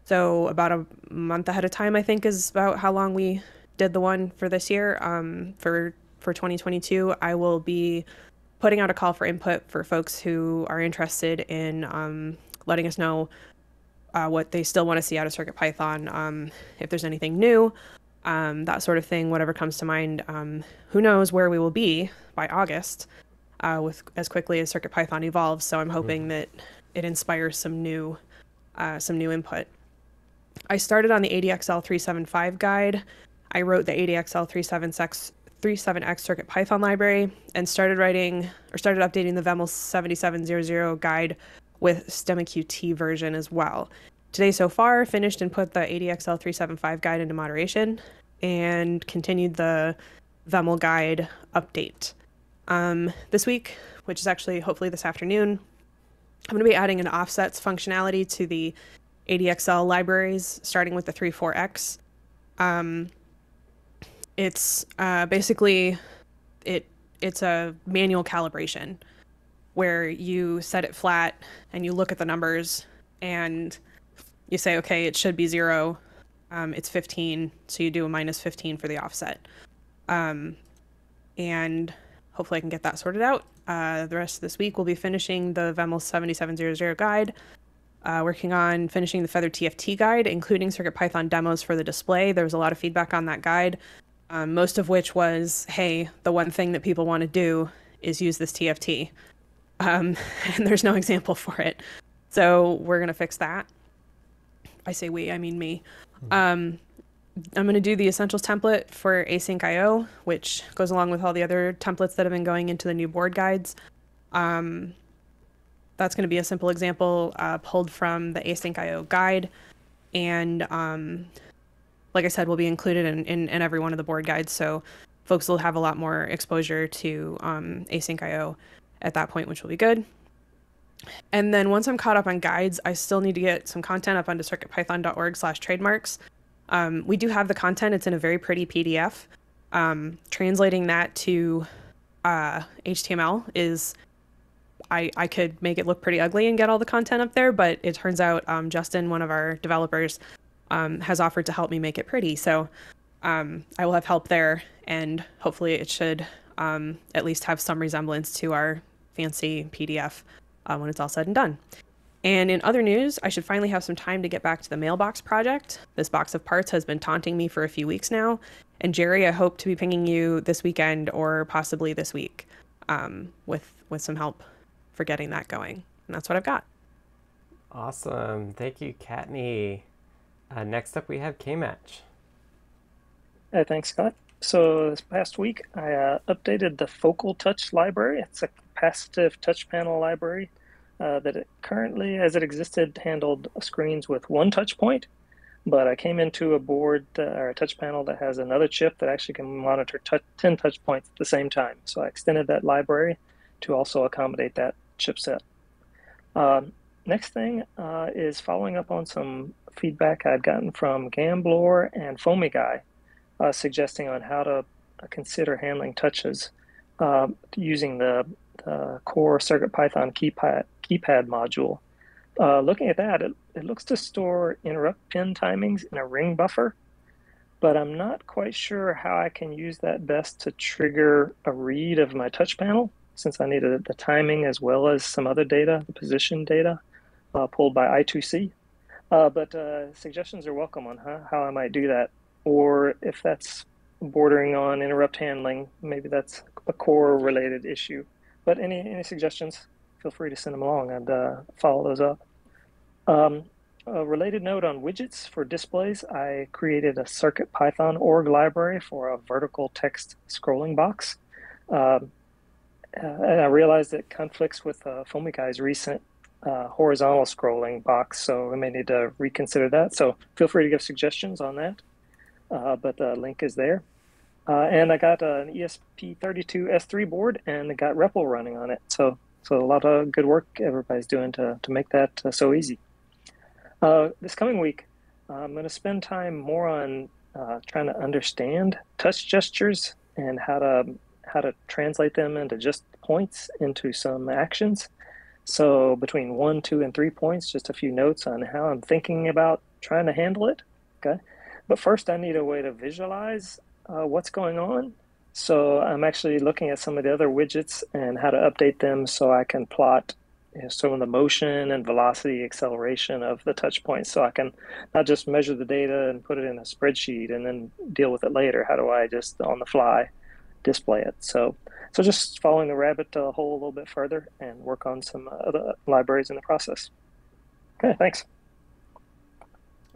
Speaker 2: So about a month ahead of time, I think, is about how long we did the one for this year. Um, for for 2022, I will be putting out a call for input for folks who are interested in um, letting us know uh, what they still want to see out of CircuitPython, um, if there's anything new, um, that sort of thing, whatever comes to mind. Um, who knows where we will be by August uh, with as quickly as Circuit Python evolves. So I'm hoping mm-hmm. that it inspires some new uh, some new input. I started on the ADXL 375 guide. I wrote the ADXL 37X 37X Circuit Python library and started writing or started updating the VEML 7700 guide with StemmaQT version as well. today so far finished and put the ADXL 375 guide into moderation and continued the VEML guide update. Um, this week, which is actually hopefully this afternoon, I'm going to be adding an offsets functionality to the ADXL libraries, starting with the 34X. Um, it's uh, basically it it's a manual calibration where you set it flat and you look at the numbers and you say, okay, it should be zero. Um, it's 15, so you do a minus 15 for the offset. Um, and hopefully I can get that sorted out. Uh, the rest of this week we'll be finishing the VEML 7700 guide, uh, working on finishing the Feather TFT guide, including CircuitPython demos for the display. There was a lot of feedback on that guide, um, most of which was, hey, the one thing that people want to do is use this TFT. Um, and there's no example for it. So we're going to fix that. I say we, I mean me. Um, I'm going to do the essentials template for async IO, which goes along with all the other templates that have been going into the new board guides. Um, that's going to be a simple example uh, pulled from the async IO guide. And um, like I said, will be included in, in, in, every one of the board guides. So folks will have a lot more exposure to um, async IO at that point, which will be good. And then once I'm caught up on guides, I still need to get some content up onto circuitpython.org slash trademarks. Um, we do have the content. It's in a very pretty PDF. Um, translating that to uh, HTML is, I, I could make it look pretty ugly and get all the content up there, but it turns out um, Justin, one of our developers, um, has offered to help me make it pretty. So um, I will have help there, and hopefully it should um, at least have some resemblance to our fancy PDF uh, when it's all said and done. And in other news, I should finally have some time to get back to the mailbox project. This box of parts has been taunting me for a few weeks now. And Jerry, I hope to be pinging you this weekend or possibly this week um, with with some help for getting that going. And that's what I've got.
Speaker 1: Awesome. Thank you, Kattni. Uh, next up, we have K-Match.
Speaker 8: Hey, thanks, Scott. So this past week, I uh, updated the Focal Touch library. It's a capacitive touch panel library uh, that it currently, as it existed, handled screens with one touch point. But I came into a board uh, or a touch panel that has another chip that actually can monitor 10 touch points at the same time. So I extended that library to also accommodate that chipset. Um, next thing uh, is following up on some feedback I'd gotten from Gamblor and FoamyGuy, uh, suggesting on how to consider handling touches uh, using the the core CircuitPython keypad, keypad module. Uh, looking at that, it, it looks to store interrupt pin timings in a ring buffer, but I'm not quite sure how I can use that best to trigger a read of my touch panel since I needed the timing as well as some other data, the position data uh, pulled by I2C. Uh, but uh, suggestions are welcome on how, how I might do that, or if that's bordering on interrupt handling, maybe that's a core related issue. But any any suggestions, feel free to send them along and uh, follow those up. Um, a related note on widgets for displays, I created a Circuit Python org library for a vertical text scrolling box. Um, uh, and I realized it conflicts with uh, FoamyGuy's recent uh, horizontal scrolling box, so we may need to reconsider that. So feel free to give suggestions on that. Uh, but the link is there. Uh, and I got an ESP32 S3 board and I got REPL running on it. So, so a lot of good work everybody's doing to, to make that uh, so easy. Uh, this coming week, I'm going to spend time more on trying to understand touch gestures and how to how to translate them into just points into some actions. So between one, two, and three points, just a few notes on how I'm thinking about trying to handle it. Okay. But first, I need a way to visualize uh, what's going on. So I'm actually looking at some of the other widgets and how to update them so I can plot you know, some of the motion and velocity acceleration of the touch points so I can not just measure the data and put it in a spreadsheet and then deal with it later. How do I just on the fly display it? So so just following the rabbit uh, hole a little bit further and work on some other libraries in the process. Okay, thanks.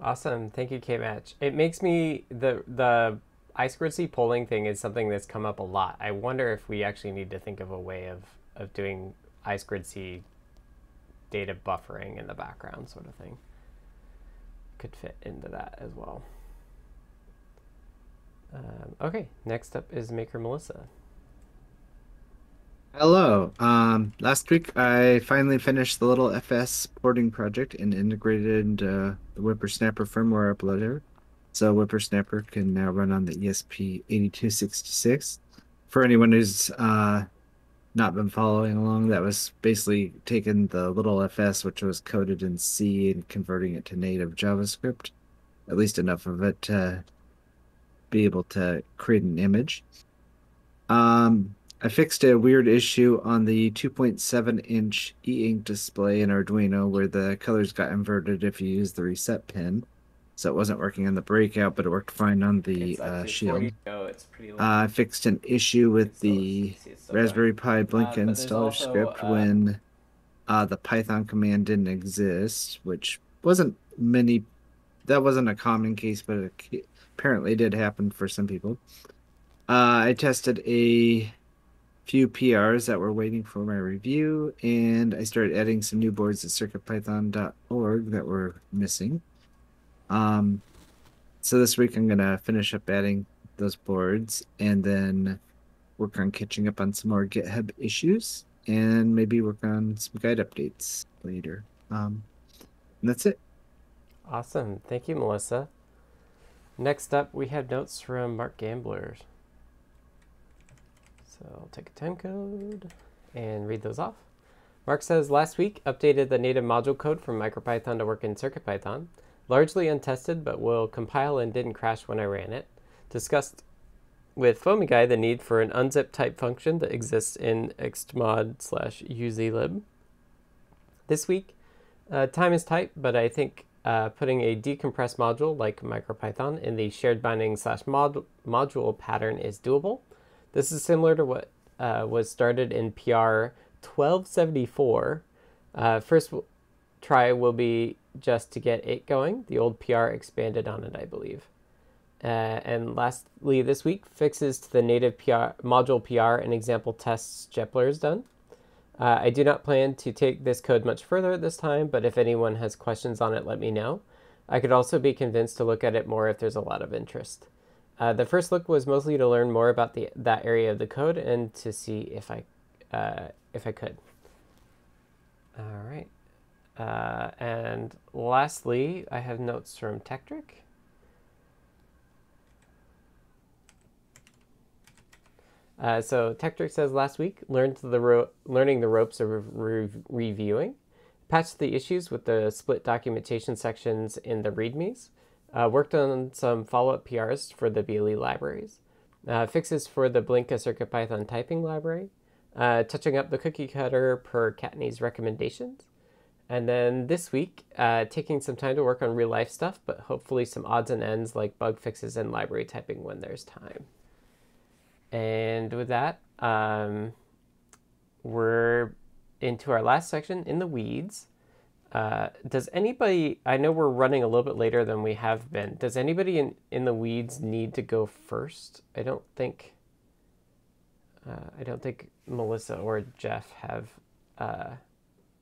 Speaker 1: Awesome. Thank you, K-Match. It makes me the the I squared C polling thing is something that's come up a lot. I wonder if we actually need to think of a way of, of doing I squared C data buffering in the background sort of thing. could fit into that as well. Um, okay, next up is Maker Melissa.
Speaker 3: Hello. Um, last week I finally finished the LittleFS porting project and integrated uh, the WipperSnapper firmware uploader. So WipperSnapper can now run on the ESP8266. For anyone who's uh, not been following along, that was basically taking the LittleFS, which was coded in C, and converting it to native JavaScript, at least enough of it to be able to create an image. Um, I fixed a weird issue on the 2.7 inch e ink display in Arduino where the colors got inverted if you use the reset pin. So it wasn't working on the breakout, but it worked fine on the uh, shield.
Speaker 1: Go,
Speaker 3: uh, I fixed an issue with the Raspberry Pi Blink
Speaker 1: Uh,
Speaker 3: installer
Speaker 1: also,
Speaker 3: script
Speaker 1: uh,
Speaker 3: when uh, the Python command didn't exist, which wasn't many. That wasn't a common case, but it apparently did happen for some people. Uh, I tested a few PRs that were waiting for my review, and I started adding some new boards at CircuitPython.org that were missing. Um, so this week I'm gonna finish up adding those boards, and then work on catching up on some more GitHub issues, and maybe work on some guide updates later. Um, and that's it.
Speaker 1: Awesome. Thank you, Melissa. Next up, we have notes from Mark Gamblor. So I'll take a time code and read those off. Mark says, last week updated the native module code from MicroPython to work in CircuitPython. Largely untested, but will compile and didn't crash when I ran it. Discussed with FoamyGuy the need for an unzip type function that exists in extmod slash uzlib. This week, uh, time is tight, but I think uh, putting a decompressed module like MicroPython in the shared binding slash mod- module pattern is doable. This is similar to what uh, was started in PR 1274. Uh, first try will be just to get it going. The old PR expanded on it, I believe. Uh, and lastly, this week, fixes to the native PR, module PR and example tests Jepler has done. Uh, I do not plan to take this code much further at this time, but if anyone has questions on it, let me know. I could also be convinced to look at it more if there's a lot of interest. Uh, the first look was mostly to learn more about the that area of the code and to see if I uh, if I could. All right. Uh, and lastly, I have notes from Tekktrik. Uh, so Tekktrik says last week learned the learning the ropes of re- reviewing, patched the issues with the split documentation sections in the READMEs, uh, worked on some follow-up PRs for the BLE libraries, uh, fixes for the Blinka CircuitPython typing library, uh, touching up the cookie cutter per Kattni's recommendations, and then this week uh, taking some time to work on real life stuff, but hopefully some odds and ends like bug fixes and library typing when there's time. And with that, um, we're into our last section in the weeds. Uh, does anybody, I know we're running a little bit later than we have been. Does anybody in, in the weeds need to go first? I don't think, uh, I don't think Melissa or Jeff have uh,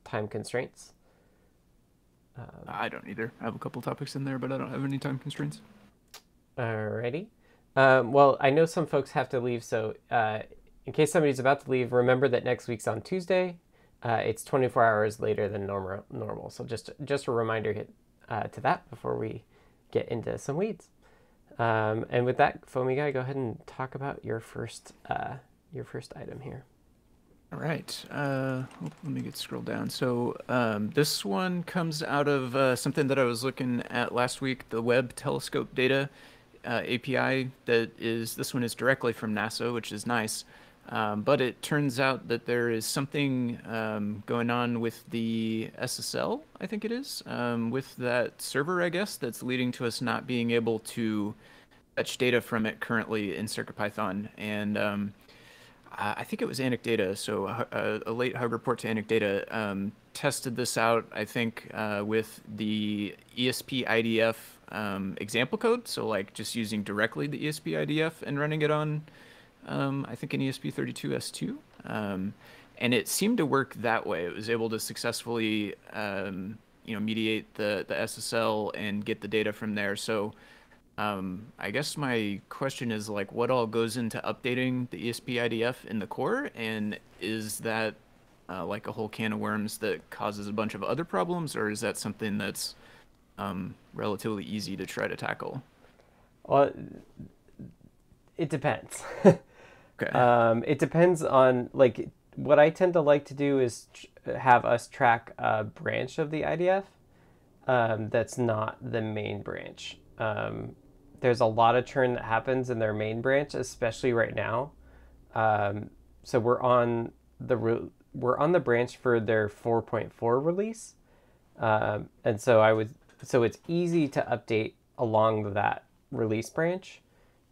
Speaker 1: time constraints. Um,
Speaker 5: I don't either. I have a couple topics in there, but I don't have any time constraints.
Speaker 1: Alrighty. Um, well, I know some folks have to leave, so uh, in case somebody's about to leave, remember that next week's on Tuesday. Uh, it's 24 hours later than normal. Normal. So just just a reminder uh, to that before we get into some weeds. Um, and with that, FoamyGuy, go ahead and talk about your first uh, your first item here.
Speaker 5: All right. Uh, let me get scrolled down. So um, this one comes out of uh, something that I was looking at last week, the Webb Telescope Data uh, API. That is, this one is directly from NASA, which is nice. Um, but it turns out that there is something um, going on with the SSL, I think it is, um, with that server, I guess, that's leading to us not being able to fetch data from it currently in CircuitPython. And um, I think it was Anecdata, so a, a late hug report to Anecdata um, tested this out, I think, uh, with the ESP IDF um, example code. So, like, just using directly the ESP IDF and running it on, um, I think, an ESP32S2. Um, and it seemed to work that way. It was able to successfully um, you know mediate the the SSL and get the data from there. So um, I guess my question is like, what all goes into updating the ESP IDF in the core, and is that uh, like a whole can of worms that causes a bunch of other problems, or is that something that's um, relatively easy to try to tackle?
Speaker 1: Well, it depends.
Speaker 5: Okay.
Speaker 1: Um, it depends on like what I tend to like to do is tr- have us track a branch of the IDF um, that's not the main branch. Um, there's a lot of churn that happens in their main branch, especially right now. Um, so we're on the re- we're on the branch for their 4.4 release, um, and so I would so it's easy to update along that release branch.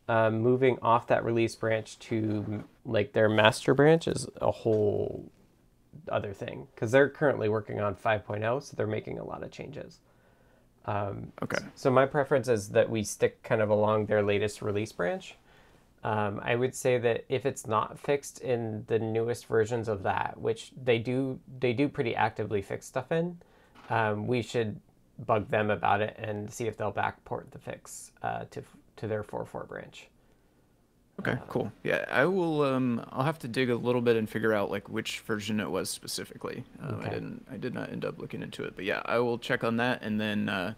Speaker 1: Um, moving off that release branch to like their master branch is a whole other thing because they're currently working on 5.0, so they're making a lot of changes. Um,
Speaker 5: Okay.
Speaker 1: So my preference is that we stick kind of along their latest release branch. Um, I would say that if it's not fixed in the newest versions of that, which they do, they do pretty actively fix stuff in, um, we should bug them about it and see if they'll backport the fix uh, to to their 4.4 branch.
Speaker 5: Okay, cool. Yeah, I will. Um, I'll have to dig a little bit and figure out like which version it was specifically. Um, I didn't. I did not end up looking into it, but yeah, I will check on that. And then uh,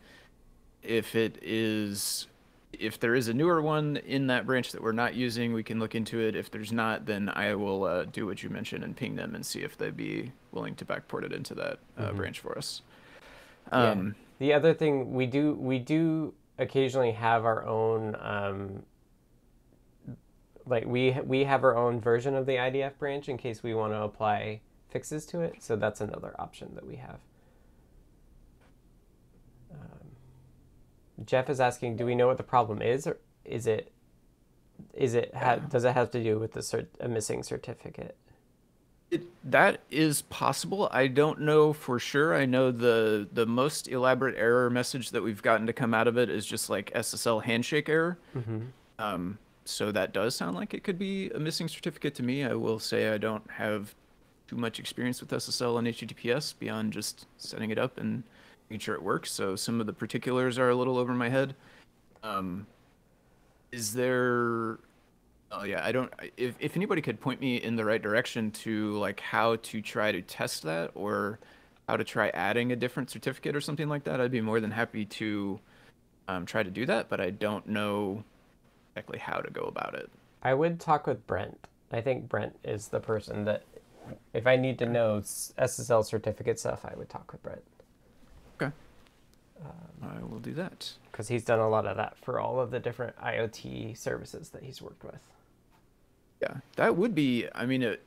Speaker 5: if it is, if there is a newer one in that branch that we're not using, we can look into it. If there's not, then I will uh, do what you mentioned and ping them and see if they'd be willing to backport it into that uh, branch for us.
Speaker 1: Yeah. The other thing we do we do occasionally have our own um, like we we have our own version of the IDF branch in case we want to apply fixes to it. So that's another option that we have. Um, Jeff is asking, do we know what the problem is, or is it is it ha- does it have to do with the cert- a missing certificate?
Speaker 5: It, that is possible. I don't know for sure. I know the the most elaborate error message that we've gotten to come out of it is just like SSL handshake error. Um, so that does sound like it could be a missing certificate to me. I will say I don't have too much experience with SSL and HTTPS beyond just setting it up and making sure it works. So some of the particulars are a little over my head. Um, is there Oh yeah, I don't. If if anybody could point me in the right direction to like how to try to test that, or how to try adding a different certificate or something like that, I'd be more than happy to um, try to do that. But I don't know exactly how to go about it.
Speaker 1: I would talk with Brent. I think Brent is the person that, if I need to know SSL certificate stuff, I would talk with Brent
Speaker 5: Okay. I will do that.
Speaker 1: because he's done a lot of that for all of the different IoT services that he's worked with.
Speaker 5: Yeah, that would be. I mean, it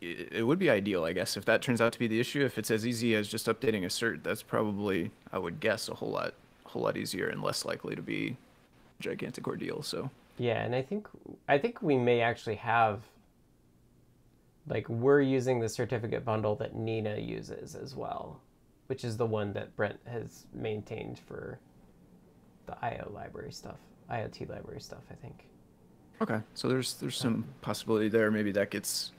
Speaker 5: it would be ideal, I guess, if that turns out to be the issue. If it's as easy as just updating a cert, that's probably, I would guess, a whole lot, whole lot easier and less likely to be a gigantic ordeal. So.
Speaker 1: Yeah, and I think I think we may actually have. Like we're using the certificate bundle that Nina uses as well, which is the one that Brent has maintained for the IO library stuff, IoT library stuff. I think.
Speaker 5: Okay, so there's there's some possibility there. Maybe that gets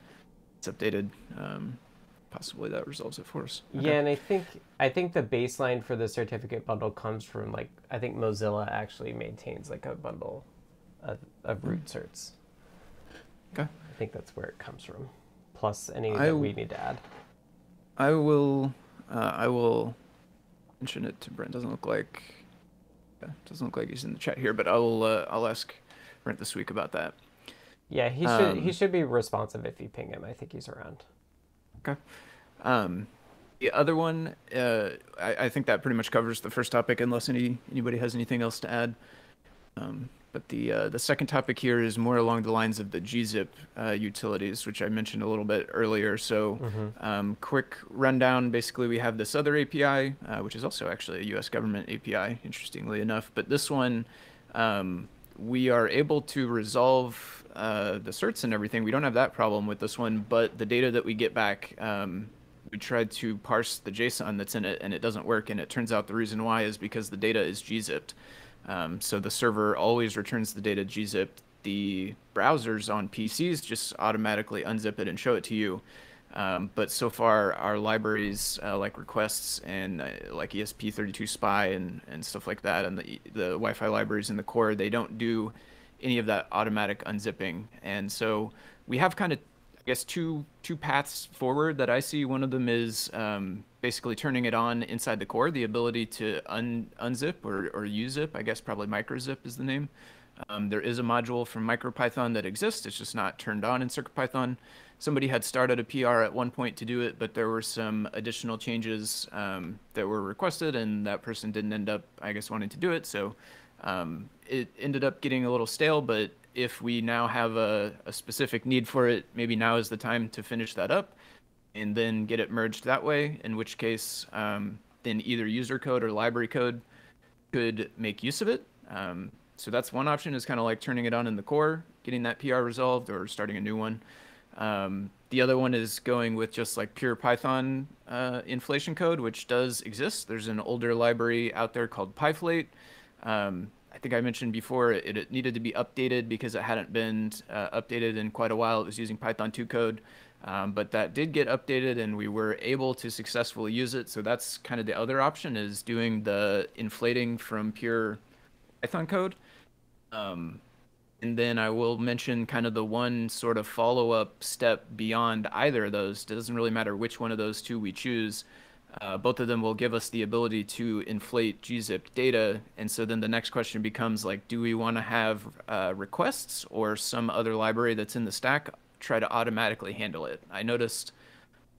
Speaker 5: it's updated. Um, possibly that resolves it for us. Okay.
Speaker 1: Yeah, and I think I think the baseline for the certificate bundle comes from like I think Mozilla actually maintains like a bundle of, of root certs.
Speaker 5: Okay.
Speaker 1: I think that's where it comes from, plus any
Speaker 5: I
Speaker 1: that we need to add.
Speaker 5: I will uh, I will mention it to Brent. Doesn't look like yeah, doesn't look like he's in the chat here, but I'll uh, I'll ask This week about that.
Speaker 1: Yeah, he should he
Speaker 5: Um,
Speaker 1: should be responsive if you ping him. I think he's around.
Speaker 5: Okay. Um, the other one, uh, I, I think that pretty much covers the first topic, unless any anybody has anything else to add. Um, but the uh, the second topic here is more along the lines of the gzip uh, utilities, which I mentioned a little bit earlier. So, um, quick rundown. Basically, we have this other API, uh, which is also actually a U.S. government API, interestingly enough. But this one, um, we are able to resolve uh, the certs and everything. We don't have that problem with this one, but the data that we get back, um, we tried to parse the JSON that's in it, and it doesn't work. And it turns out the reason why is because the data is gzipped. Um, so the server always returns the data gzipped. The browsers on PCs just automatically unzip it and show it to you. Um, but so far, our libraries uh, like requests and uh, like ESP32 SPI and, and stuff like that, and the, the Wi-Fi libraries in the core, they don't do any of that automatic unzipping. And so we have kind of, I guess, two two paths forward that I see. One of them is um, basically turning it on inside the core, the ability to un unzip or, or uzip. I guess probably microzip is the name. Um, there is a module from MicroPython that exists. It's just not turned on in CircuitPython somebody had started a PR at one point to do it, but there were some additional changes um, that were requested, and that person didn't end up, I guess, wanting to do it. So um, it ended up getting a little stale. But if we now have a, a, specific need for it, maybe now is the time to finish that up and then get it merged that way. In which case, um, then either user code or library code could make use of it. Um, so that's one option is kind of like turning it on in the core, getting that PR resolved, or starting a new one. Um, the other one is going with just like pure Python uh, inflation code, which does exist. There's an older library out there called Pyflate. Um, I think I mentioned before it, it, needed to be updated because it hadn't been uh, updated in quite a while. It was using Python 2 code, um, but that did get updated and we were able to successfully use it. So that's kind of the other option is doing the inflating from pure Python code. Um, and then I will mention kind of the one sort of follow up step beyond either of those. It doesn't really matter which one of those two we choose. Uh, both of them will give us the ability to inflate gzipped data. And so then the next question becomes like, do we want to have uh, requests or some other library that's in the stack try to automatically handle it? I noticed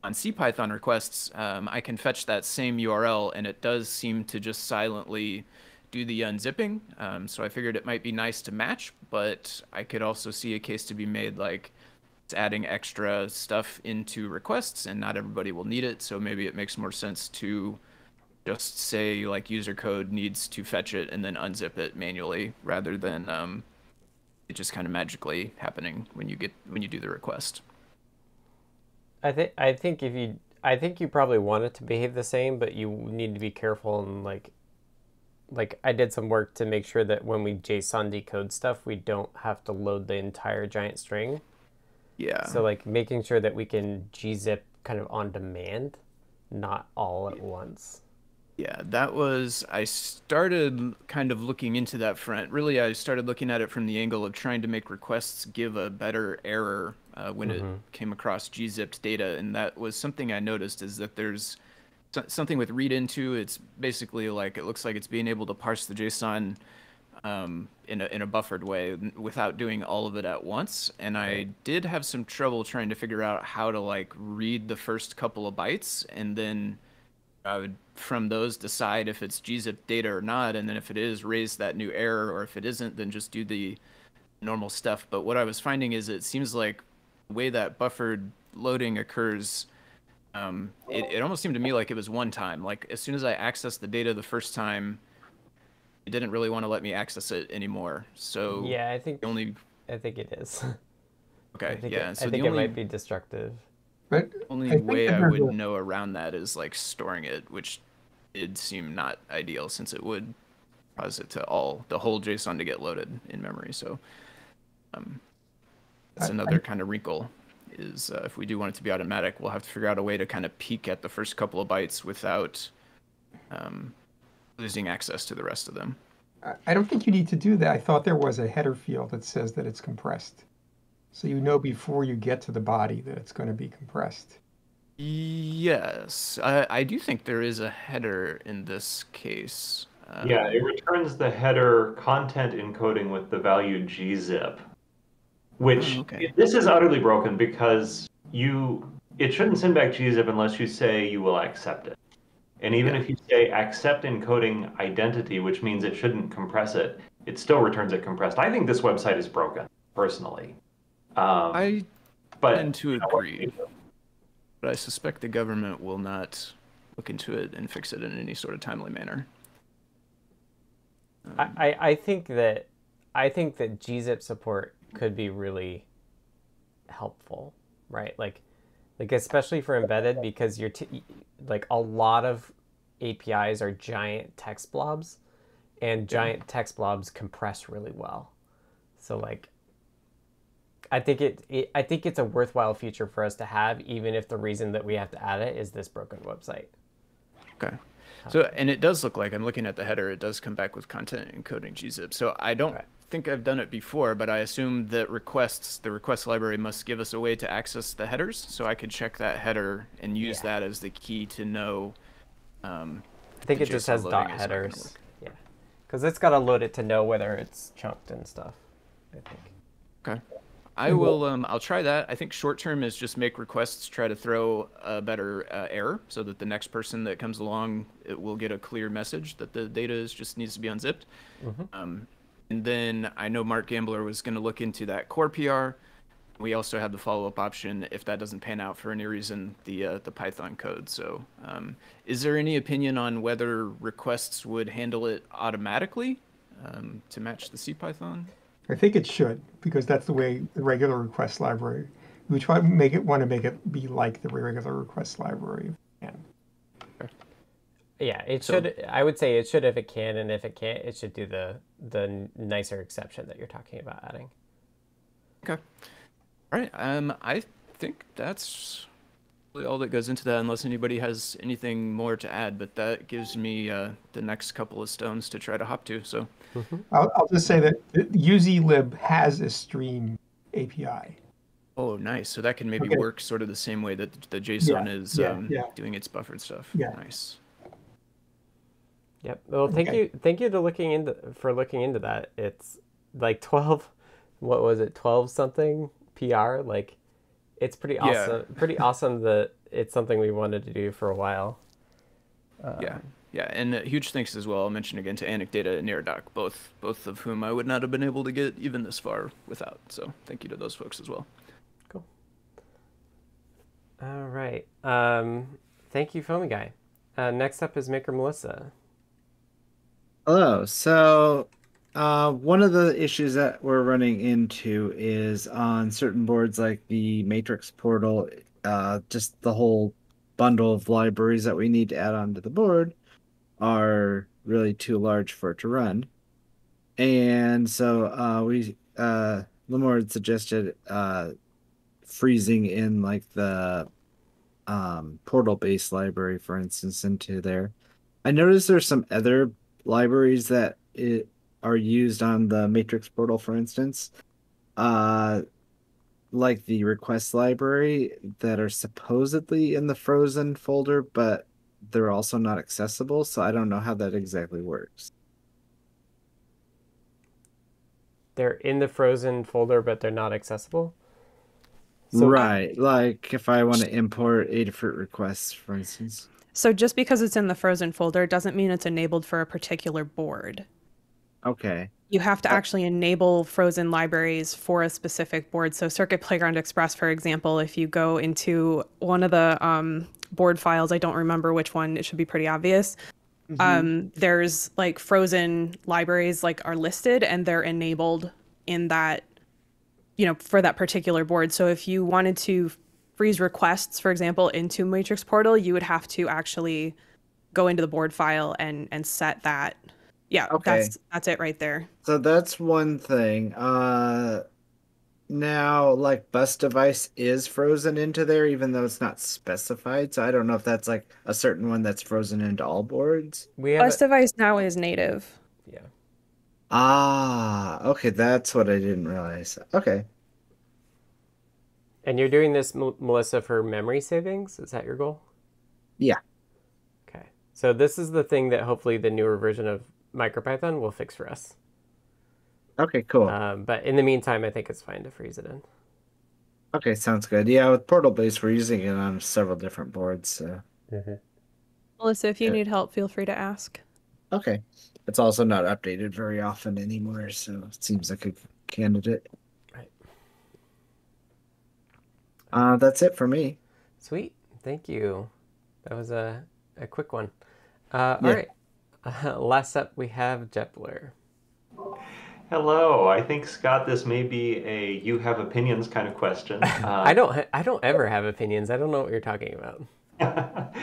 Speaker 5: on CPython requests, um, I can fetch that same URL and it does seem to just silently do the unzipping. Um, so I figured it might be nice to match, but I could also see a case to be made like it's adding extra stuff into requests and not everybody will need it. So maybe it makes more sense to just say like user code needs to fetch it and then unzip it manually rather than um, it just kind of magically happening when you get when you do the request.
Speaker 1: I think I think if you I think you probably want it to behave the same, but you need to be careful and like like I did some work to make sure that when we JSON decode stuff, we don't have to load the entire giant string.
Speaker 5: Yeah.
Speaker 1: So like making sure that we can gzip kind of on demand, not all at once.
Speaker 5: Yeah, that was I started kind of looking into that front. Really, I started looking at it from the angle of trying to make requests give a better error uh, when mm-hmm. it came across gzipped data, and that was something I noticed is that there's something with read into. It's basically like it looks like it's being able to parse the JSON um, in a in a buffered way without doing all of it at once. And I did have some trouble trying to figure out how to like read the first couple of bytes and then I would from those decide if it's gzip data or not, and then if it is, raise that new error, or if it isn't, then just do the normal stuff. But what I was finding is it seems like the way that buffered loading occurs um, it, it almost seemed to me like it was one time. Like as soon as I accessed the data the first time, it didn't really want to let me access it anymore. So
Speaker 1: yeah, I think
Speaker 5: only
Speaker 1: I think it is.
Speaker 5: Okay, yeah.
Speaker 1: It,
Speaker 5: so
Speaker 1: I think
Speaker 5: the
Speaker 1: only, it might be destructive.
Speaker 4: But
Speaker 5: only I way I would know around that is like storing it, which did seem not ideal since it would cause it to all the whole JSON to get loaded in memory. So um, that's another I, kind of wrinkle is uh, if we do want it to be automatic, we'll have to figure out a way to kind of peek at the first couple of bytes without um, losing access to the rest of them.
Speaker 4: I don't think you need to do that. I thought there was a header field that says that it's compressed. So you know before you get to the body that it's going to be compressed.
Speaker 5: Yes, I, I do think there is a header in this case.
Speaker 6: Um, yeah, it returns the header content encoding with the value gzip which oh, okay. this is utterly broken because you it shouldn't send back gzip unless you say you will accept it. And even yeah. if you say accept encoding identity, which means it shouldn't compress it, it still returns it compressed. I think this website is broken, personally. Um,
Speaker 5: I but, tend to agree. But I suspect the government will not look into it and fix it in any sort of timely manner.
Speaker 1: Um, I, I think that I think that gzip support could be really helpful, right? Like, like especially for embedded because you're t- like a lot of APIs are giant text blobs, and giant text blobs compress really well. So like, I think it, it I think it's a worthwhile feature for us to have, even if the reason that we have to add it is this broken website.
Speaker 5: Okay. Um, so, and it does look like I'm looking at the header. It does come back with content encoding gzip. So I don't
Speaker 1: Right.
Speaker 5: Think I've done it before, but I assume that requests, the request library must give us a way to access the headers. So I could check that header and use
Speaker 1: Yeah.
Speaker 5: that as the key to know. Um,
Speaker 1: I think it just has dot
Speaker 5: is not gonna
Speaker 1: headers. Yeah, because it's got to load it to know whether it's chunked and stuff. I think.
Speaker 5: Okay. I will. Um, I'll try that. I think short term is just make requests, try to throw a better uh, error, so that the next person that comes along, it will get a clear message that the data is just needs to be unzipped. Um, and then I know Mark Gamblor was going to look into that core PR. We also have the follow up option if that doesn't pan out for any reason, the uh, the Python code. So, um, is there any opinion on whether requests would handle it automatically um, to match the CPython?
Speaker 4: I think it should because that's the way the regular request library. We try to make it want to make it be like the regular request library. And
Speaker 1: Yeah, it
Speaker 5: So-
Speaker 1: should. I would say it should if it can, and if it can't, it should do the the nicer exception that you're talking about adding.
Speaker 5: Okay. All right. Um, I think that's really all that goes into that, unless anybody has anything more to add. But that gives me uh, the next couple of stones to try to hop to. So,
Speaker 4: I'll, I'll just say that UZlib has a stream API.
Speaker 5: oh, nice. So that can maybe
Speaker 4: Okay.
Speaker 5: work sort of the same way that the JSON
Speaker 4: Yeah,
Speaker 5: is
Speaker 4: yeah,
Speaker 5: um,
Speaker 4: yeah.
Speaker 5: doing its buffered stuff.
Speaker 4: Yeah.
Speaker 5: Nice.
Speaker 1: Yep. Well, thank
Speaker 4: Okay.
Speaker 1: you, thank you to looking into for looking into that. It's like twelve. What was it? Twelve something PR. Like, it's pretty
Speaker 5: Yeah.
Speaker 1: awesome. Pretty awesome that it's something we wanted to do for a while.
Speaker 5: yeah. Yeah, and uh, huge thanks as well. I'll mention again to Anecdata and Neradoc, both both of whom I would not have been able to get even this far without. So thank you to those folks as well. Cool.
Speaker 1: All right. Um, thank you, FoamyGuy. Uh, next up is Maker Melissa.
Speaker 3: Hello. So, uh, one of the issues that we're running into is on certain boards like the Matrix portal, uh, just the whole bundle of libraries that we need to add onto the board are really too large for it to run. And so uh, we, uh, Limor had suggested uh, freezing in like the um, Portal Base library, for instance, into there. I noticed there's some other libraries that it, are used on the Matrix portal, for instance, uh, like the request library that are supposedly in the frozen folder, but they're also not accessible. So I don't know how that exactly works.
Speaker 1: They're in the frozen folder, but they're not accessible. So-
Speaker 3: right, like if I want to import Adafruit requests, for instance.
Speaker 2: So just because it's in the frozen folder doesn't mean it's enabled for a particular board.
Speaker 3: Okay.
Speaker 2: You have to
Speaker 3: Oh.
Speaker 2: actually enable frozen libraries for a specific board. So Circuit Playground Express, for example, if you go into one of the um, board files, I don't remember which one, it should be pretty obvious. Um, there's like frozen libraries like are listed and they're enabled in that, you know, for that particular board. So if you wanted to freeze requests, for example, into Matrix Portal, you would have to actually go into the board file and and set that. Yeah,
Speaker 3: Okay.
Speaker 2: that's that's it right there.
Speaker 3: So that's one thing. Uh now like bus device is frozen into there even though it's not specified. So I don't know if that's like a certain one that's frozen into all boards.
Speaker 1: We have
Speaker 2: Bus
Speaker 1: a-
Speaker 2: device now is native.
Speaker 1: yeah.
Speaker 3: Ah, okay, that's what I didn't realize. Okay.
Speaker 1: And you're doing this, Melissa, for memory savings? Is that your goal?
Speaker 3: Yeah.
Speaker 1: Okay. So this is the thing that hopefully the newer version of MicroPython will fix for us.
Speaker 3: Okay, cool.
Speaker 1: Um, but in the meantime, I think it's fine to freeze it in.
Speaker 3: Okay, sounds good. Yeah, with Portal Base we're using it on several different boards, so
Speaker 2: Melissa, if you
Speaker 3: Yeah.
Speaker 2: need help, feel free to ask.
Speaker 3: okay. It's also not updated very often anymore, so it seems like a candidate.
Speaker 1: Right.
Speaker 3: Uh that's it for me.
Speaker 1: Sweet. Thank you. That was a, a quick one. Uh,
Speaker 3: Yeah.
Speaker 1: All right. Uh, last up, we have Jepler.
Speaker 6: Hello. I think Scott, this may be a you have opinions kind of question. Uh,
Speaker 1: I don't. I don't ever have opinions. I don't know what you're talking about.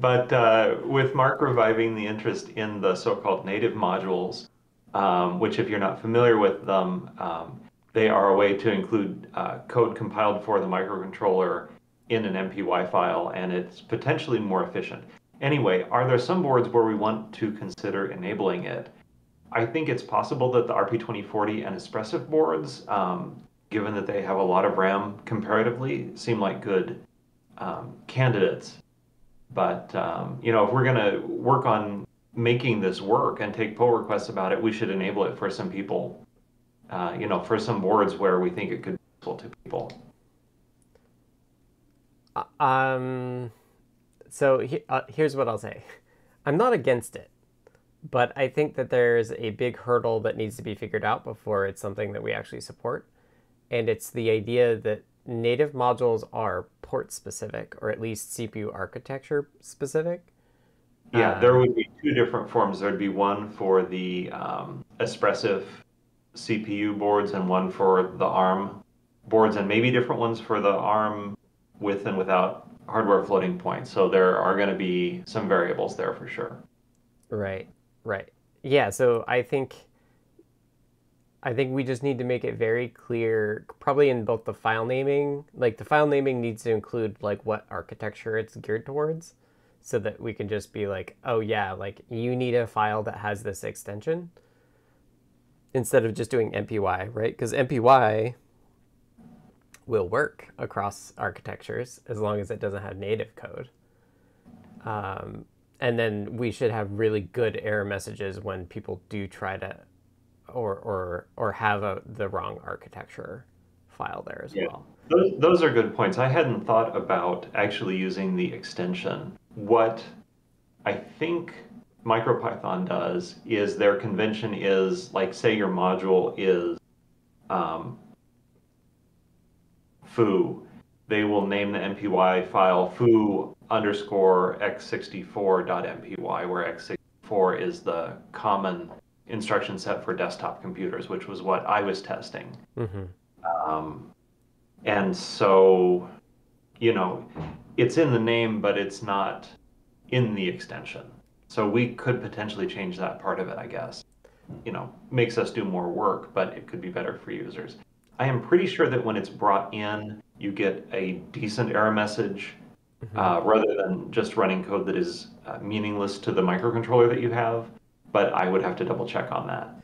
Speaker 6: but uh, with Mark reviving the interest in the so-called native modules, um, which, if you're not familiar with them, um, they are a way to include uh, code compiled for the microcontroller in an MPY file, and it's potentially more efficient. Anyway, are there some boards where we want to consider enabling it? I think it's possible that the RP2040 and Espressif boards, um, given that they have a lot of RAM comparatively, seem like good um, candidates. But um, you know, if we're going to work on making this work and take pull requests about it, we should enable it for some people. Uh, you know, for some boards where we think it could be useful to people.
Speaker 1: Uh, um, so he, uh, here's what I'll say. I'm not against it, but I think that there's a big hurdle that needs to be figured out before it's something that we actually support. And it's the idea that native modules are port specific, or at least CPU architecture specific.
Speaker 6: Yeah, um, there would be two different forms. There'd be one for the um, Espressif CPU boards and one for the ARM boards, and maybe different ones for the ARM with and without hardware floating point. So there are going to be some variables there for sure.
Speaker 1: Right, right. Yeah, so I think I think we just need to make it very clear, probably in both the file naming, like the file naming needs to include like what architecture it's geared towards, so that we can just be like, oh yeah, like you need a file that has this extension, instead of just doing MPY, right? Because MPY will work across architectures as long as it doesn't have native code. Um, and then we should have really good error messages when people do try to or or or have a, the wrong architecture file there as yeah. well.
Speaker 6: Those, those are good points. I hadn't thought about actually using the extension. What I think MicroPython does is their convention is like say your module is um, foo, they will name the MPY file foo underscore x64.mpy, where x64 is the common instruction set for desktop computers, which was what I was testing. Mm-hmm. Um, and so, you know, it's in the name, but it's not in the extension. So we could potentially change that part of it, I guess. You know, makes us do more work, but it could be better for users. I am pretty sure that when it's brought in, you get a decent error message mm-hmm. uh, rather than just running code that is uh, meaningless to the microcontroller that you have. But I would have to double check on that.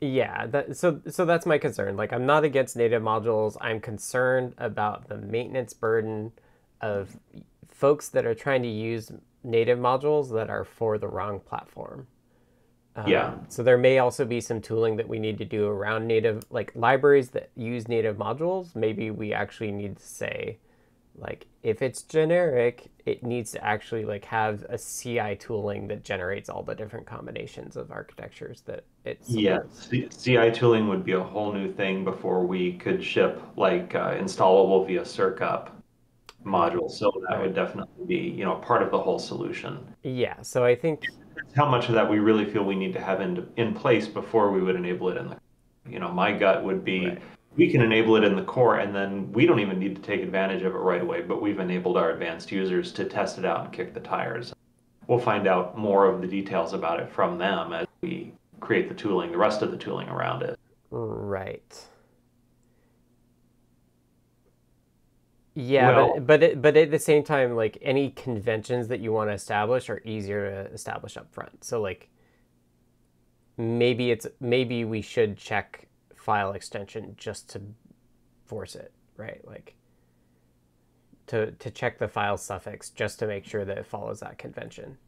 Speaker 1: Yeah, that, so so that's my concern. Like, I'm not against native modules. I'm concerned about the maintenance burden of folks that are trying to use native modules that are for the wrong platform.
Speaker 6: Um, yeah.
Speaker 1: So there may also be some tooling that we need to do around native, like libraries that use native modules. Maybe we actually need to say, like, if it's generic, it needs to actually like have a CI tooling that generates all the different combinations of architectures that it's.
Speaker 6: Yeah, C- CI tooling would be a whole new thing before we could ship like uh, installable via circup modules. So that would definitely be you know part of the whole solution.
Speaker 1: Yeah. So I think
Speaker 6: how much of that we really feel we need to have in, in place before we would enable it in the you know my gut would be right. we can enable it in the core and then we don't even need to take advantage of it right away but we've enabled our advanced users to test it out and kick the tires we'll find out more of the details about it from them as we create the tooling the rest of the tooling around it
Speaker 1: right Yeah, well, but but it, but at the same time, like any conventions that you want to establish are easier to establish up front. So like maybe it's maybe we should check file extension just to force it, right? Like to to check the file suffix just to make sure that it follows that convention.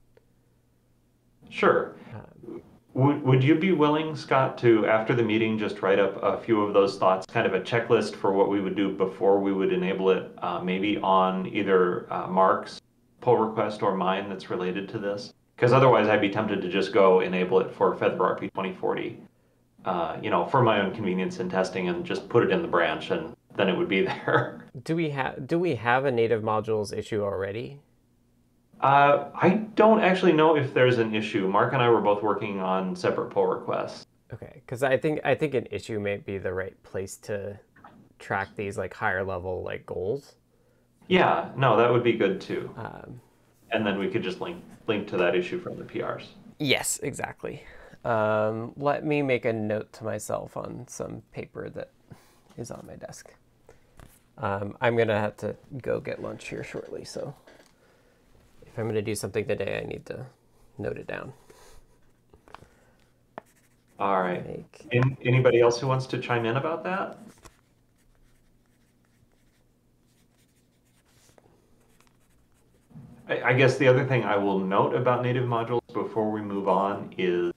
Speaker 6: Sure. Um, would, would you be willing, Scott, to, after the meeting, just write up a few of those thoughts, kind of a checklist for what we would do before we would enable it, uh, maybe on either uh, Mark's pull request or mine that's related to this? Because otherwise, I'd be tempted to just go enable it for Feather RP 2040, uh, you know, for my own convenience in testing and just put it in the branch and then it would be there.
Speaker 1: Do we have do we have a native modules issue already?
Speaker 6: Uh, I don't actually know if there's an issue. Mark and I were both working on separate pull requests.
Speaker 1: Okay, because I think I think an issue may be the right place to track these like higher level like goals.
Speaker 6: Yeah, no, that would be good too. Um, and then we could just link link to that issue from the PRs.
Speaker 1: Yes, exactly. Um, let me make a note to myself on some paper that is on my desk. Um, I'm gonna have to go get lunch here shortly, so if I'm gonna do something today, I need to note it down.
Speaker 6: All right.
Speaker 1: Make
Speaker 6: An- anybody else who wants to chime in about that? I, I guess the other thing I will note about native modules before we move on is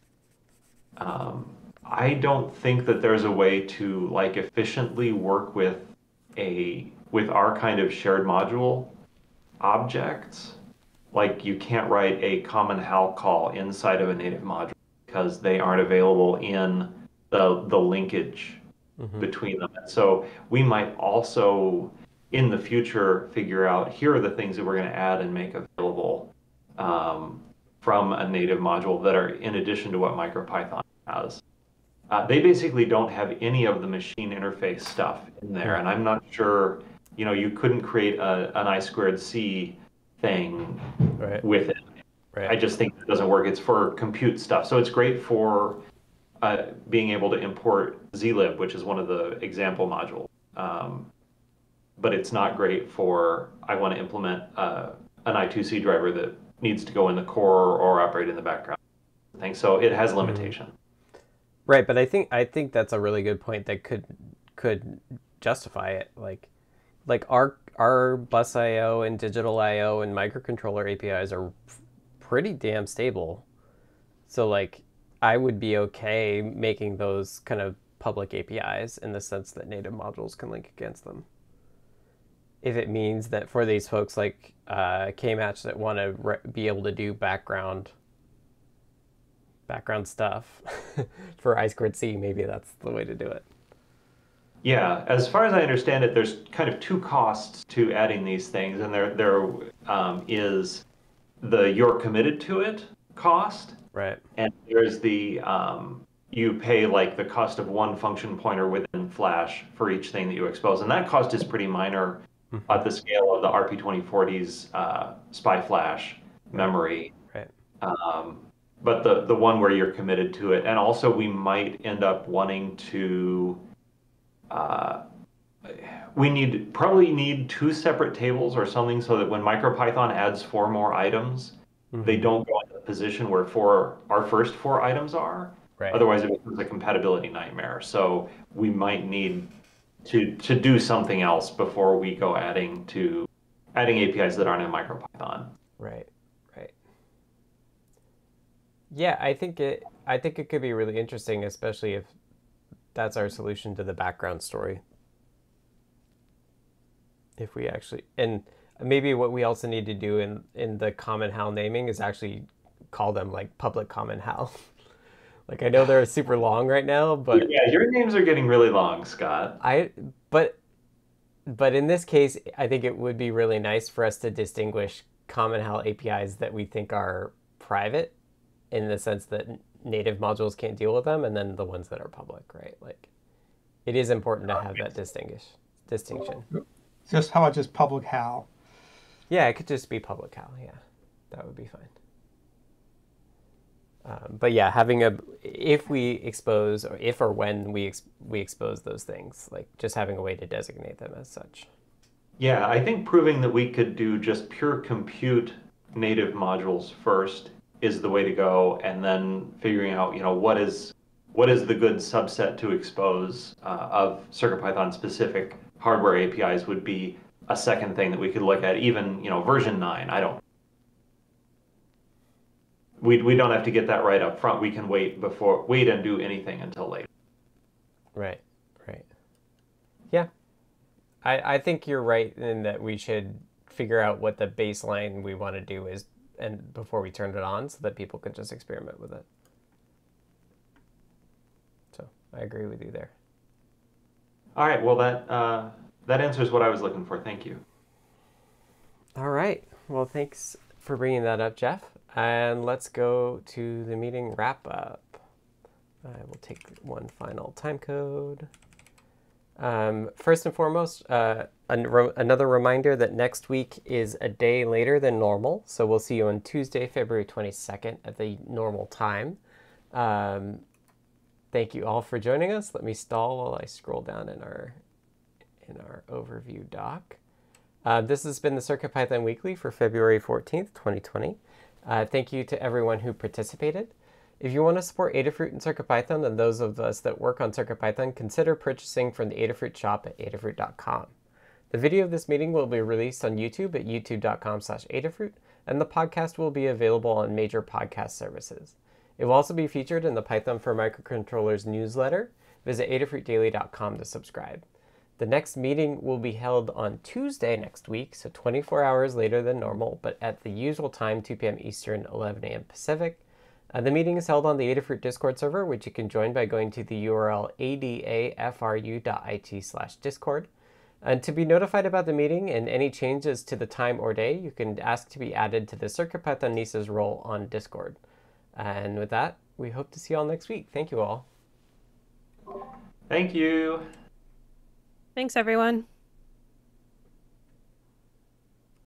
Speaker 6: um, I don't think that there's a way to like efficiently work with a with our kind of shared module objects. Like you can't write a common HAL call inside of a native module because they aren't available in the the linkage between them. And so we might also in the future figure out here are the things that we're going to add and make available um, from a native module that are in addition to what MicroPython has. Uh, they basically don't have any of the machine interface stuff in there, and I'm not sure. You know, you couldn't create a, an I squared C thing
Speaker 1: right,
Speaker 6: with it.
Speaker 1: right.
Speaker 6: I just think it doesn't work. It's for compute stuff. So it's great for uh, being able to import zlib, which is one of the example modules. Um, but it's not great for I want to implement uh, an I2C driver that needs to go in the core or operate in the background. Thing. So it has limitation.
Speaker 1: Right, but I think I think that's a really good point that could could justify it. Like like our our bus IO and digital IO and microcontroller APIs are pretty damn stable. So like I would be okay making those kind of public APIs in the sense that native modules can link against them. If it means that for these folks like uh, Kmatch that want to be able to do background background stuff for I squared C, maybe that's the way to do it.
Speaker 6: Yeah, as far as I understand it, there's kind of two costs to adding these things, and there there um, is the you're committed to it cost,
Speaker 1: Right.
Speaker 6: and there's the um, you pay like the cost of one function pointer within Flash for each thing that you expose, and that cost is pretty minor at the scale of the RP2040's uh, SPI Flash memory.
Speaker 1: Right.
Speaker 6: Um, but the the one where you're committed to it, and also we might end up wanting to. Uh, we need probably need two separate tables or something so that when MicroPython adds four more items, they don't go into the position where four our first four items are.
Speaker 1: Right.
Speaker 6: Otherwise, it becomes a compatibility nightmare. So we might need to to do something else before we go adding to adding APIs that aren't in MicroPython.
Speaker 1: Right. Right. Yeah, I think it I think it could be really interesting, especially if that's our solution to the background story. If we actually and maybe what we also need to do in in the common HAL naming is actually call them like public common HAL. like I know they're super long right now, but
Speaker 6: yeah, your names are getting really long, Scott.
Speaker 1: I but but in this case, I think it would be really nice for us to distinguish common HAL APIs that we think are private in the sense that native modules can't deal with them and then the ones that are public, right? Like it is important to have that distinguish distinction.
Speaker 4: Just how about just public HAL?
Speaker 1: Yeah, it could just be public HAL, yeah. That would be fine. Um, but yeah, having a if we expose or if or when we ex, we expose those things, like just having a way to designate them as such.
Speaker 6: Yeah, I think proving that we could do just pure compute native modules first is the way to go, and then figuring out, you know, what is what is the good subset to expose uh, of CircuitPython specific hardware APIs would be a second thing that we could look at. Even you know version nine, I don't. We, we don't have to get that right up front. We can wait before wait and do anything until later.
Speaker 1: Right, right. Yeah. I, I think you're right in that we should figure out what the baseline we want to do is and before we turned it on so that people could just experiment with it. So I agree with you there.
Speaker 6: All right. Well, that uh, that answers what I was looking for. Thank you.
Speaker 1: All right. Well, thanks for bringing that up, Jeff. And let's go to the meeting wrap up. I will take one final time code. Um, first and foremost, uh, an, re- another reminder that next week is a day later than normal. So we'll see you on Tuesday, February 22nd at the normal time Um, thank you all for joining us. Let me stall while I scroll down in our in our overview doc. Uh, this has been the CircuitPython Weekly for February 14th, 2020. Uh, thank you to everyone who participated. If you want to support Adafruit and CircuitPython and those of us that work on CircuitPython, consider purchasing from the Adafruit shop at adafruit.com. The video of this meeting will be released on YouTube at youtube.com slash Adafruit, and the podcast will be available on major podcast services. It will also be featured in the Python for Microcontrollers newsletter. Visit adafruitdaily.com to subscribe. The next meeting will be held on Tuesday next week, so 24 hours later than normal, but at the usual time, 2 p.m. Eastern, 11 a.m. Pacific. Uh, the meeting is held on the Adafruit Discord server, which you can join by going to the URL adafru.it slash discord. And to be notified about the meeting and any changes to the time or day, you can ask to be added to the CircuitPythonistas role on Discord. And with that, we hope to see you all next week. Thank you all.
Speaker 6: Thank you.
Speaker 2: Thanks, everyone.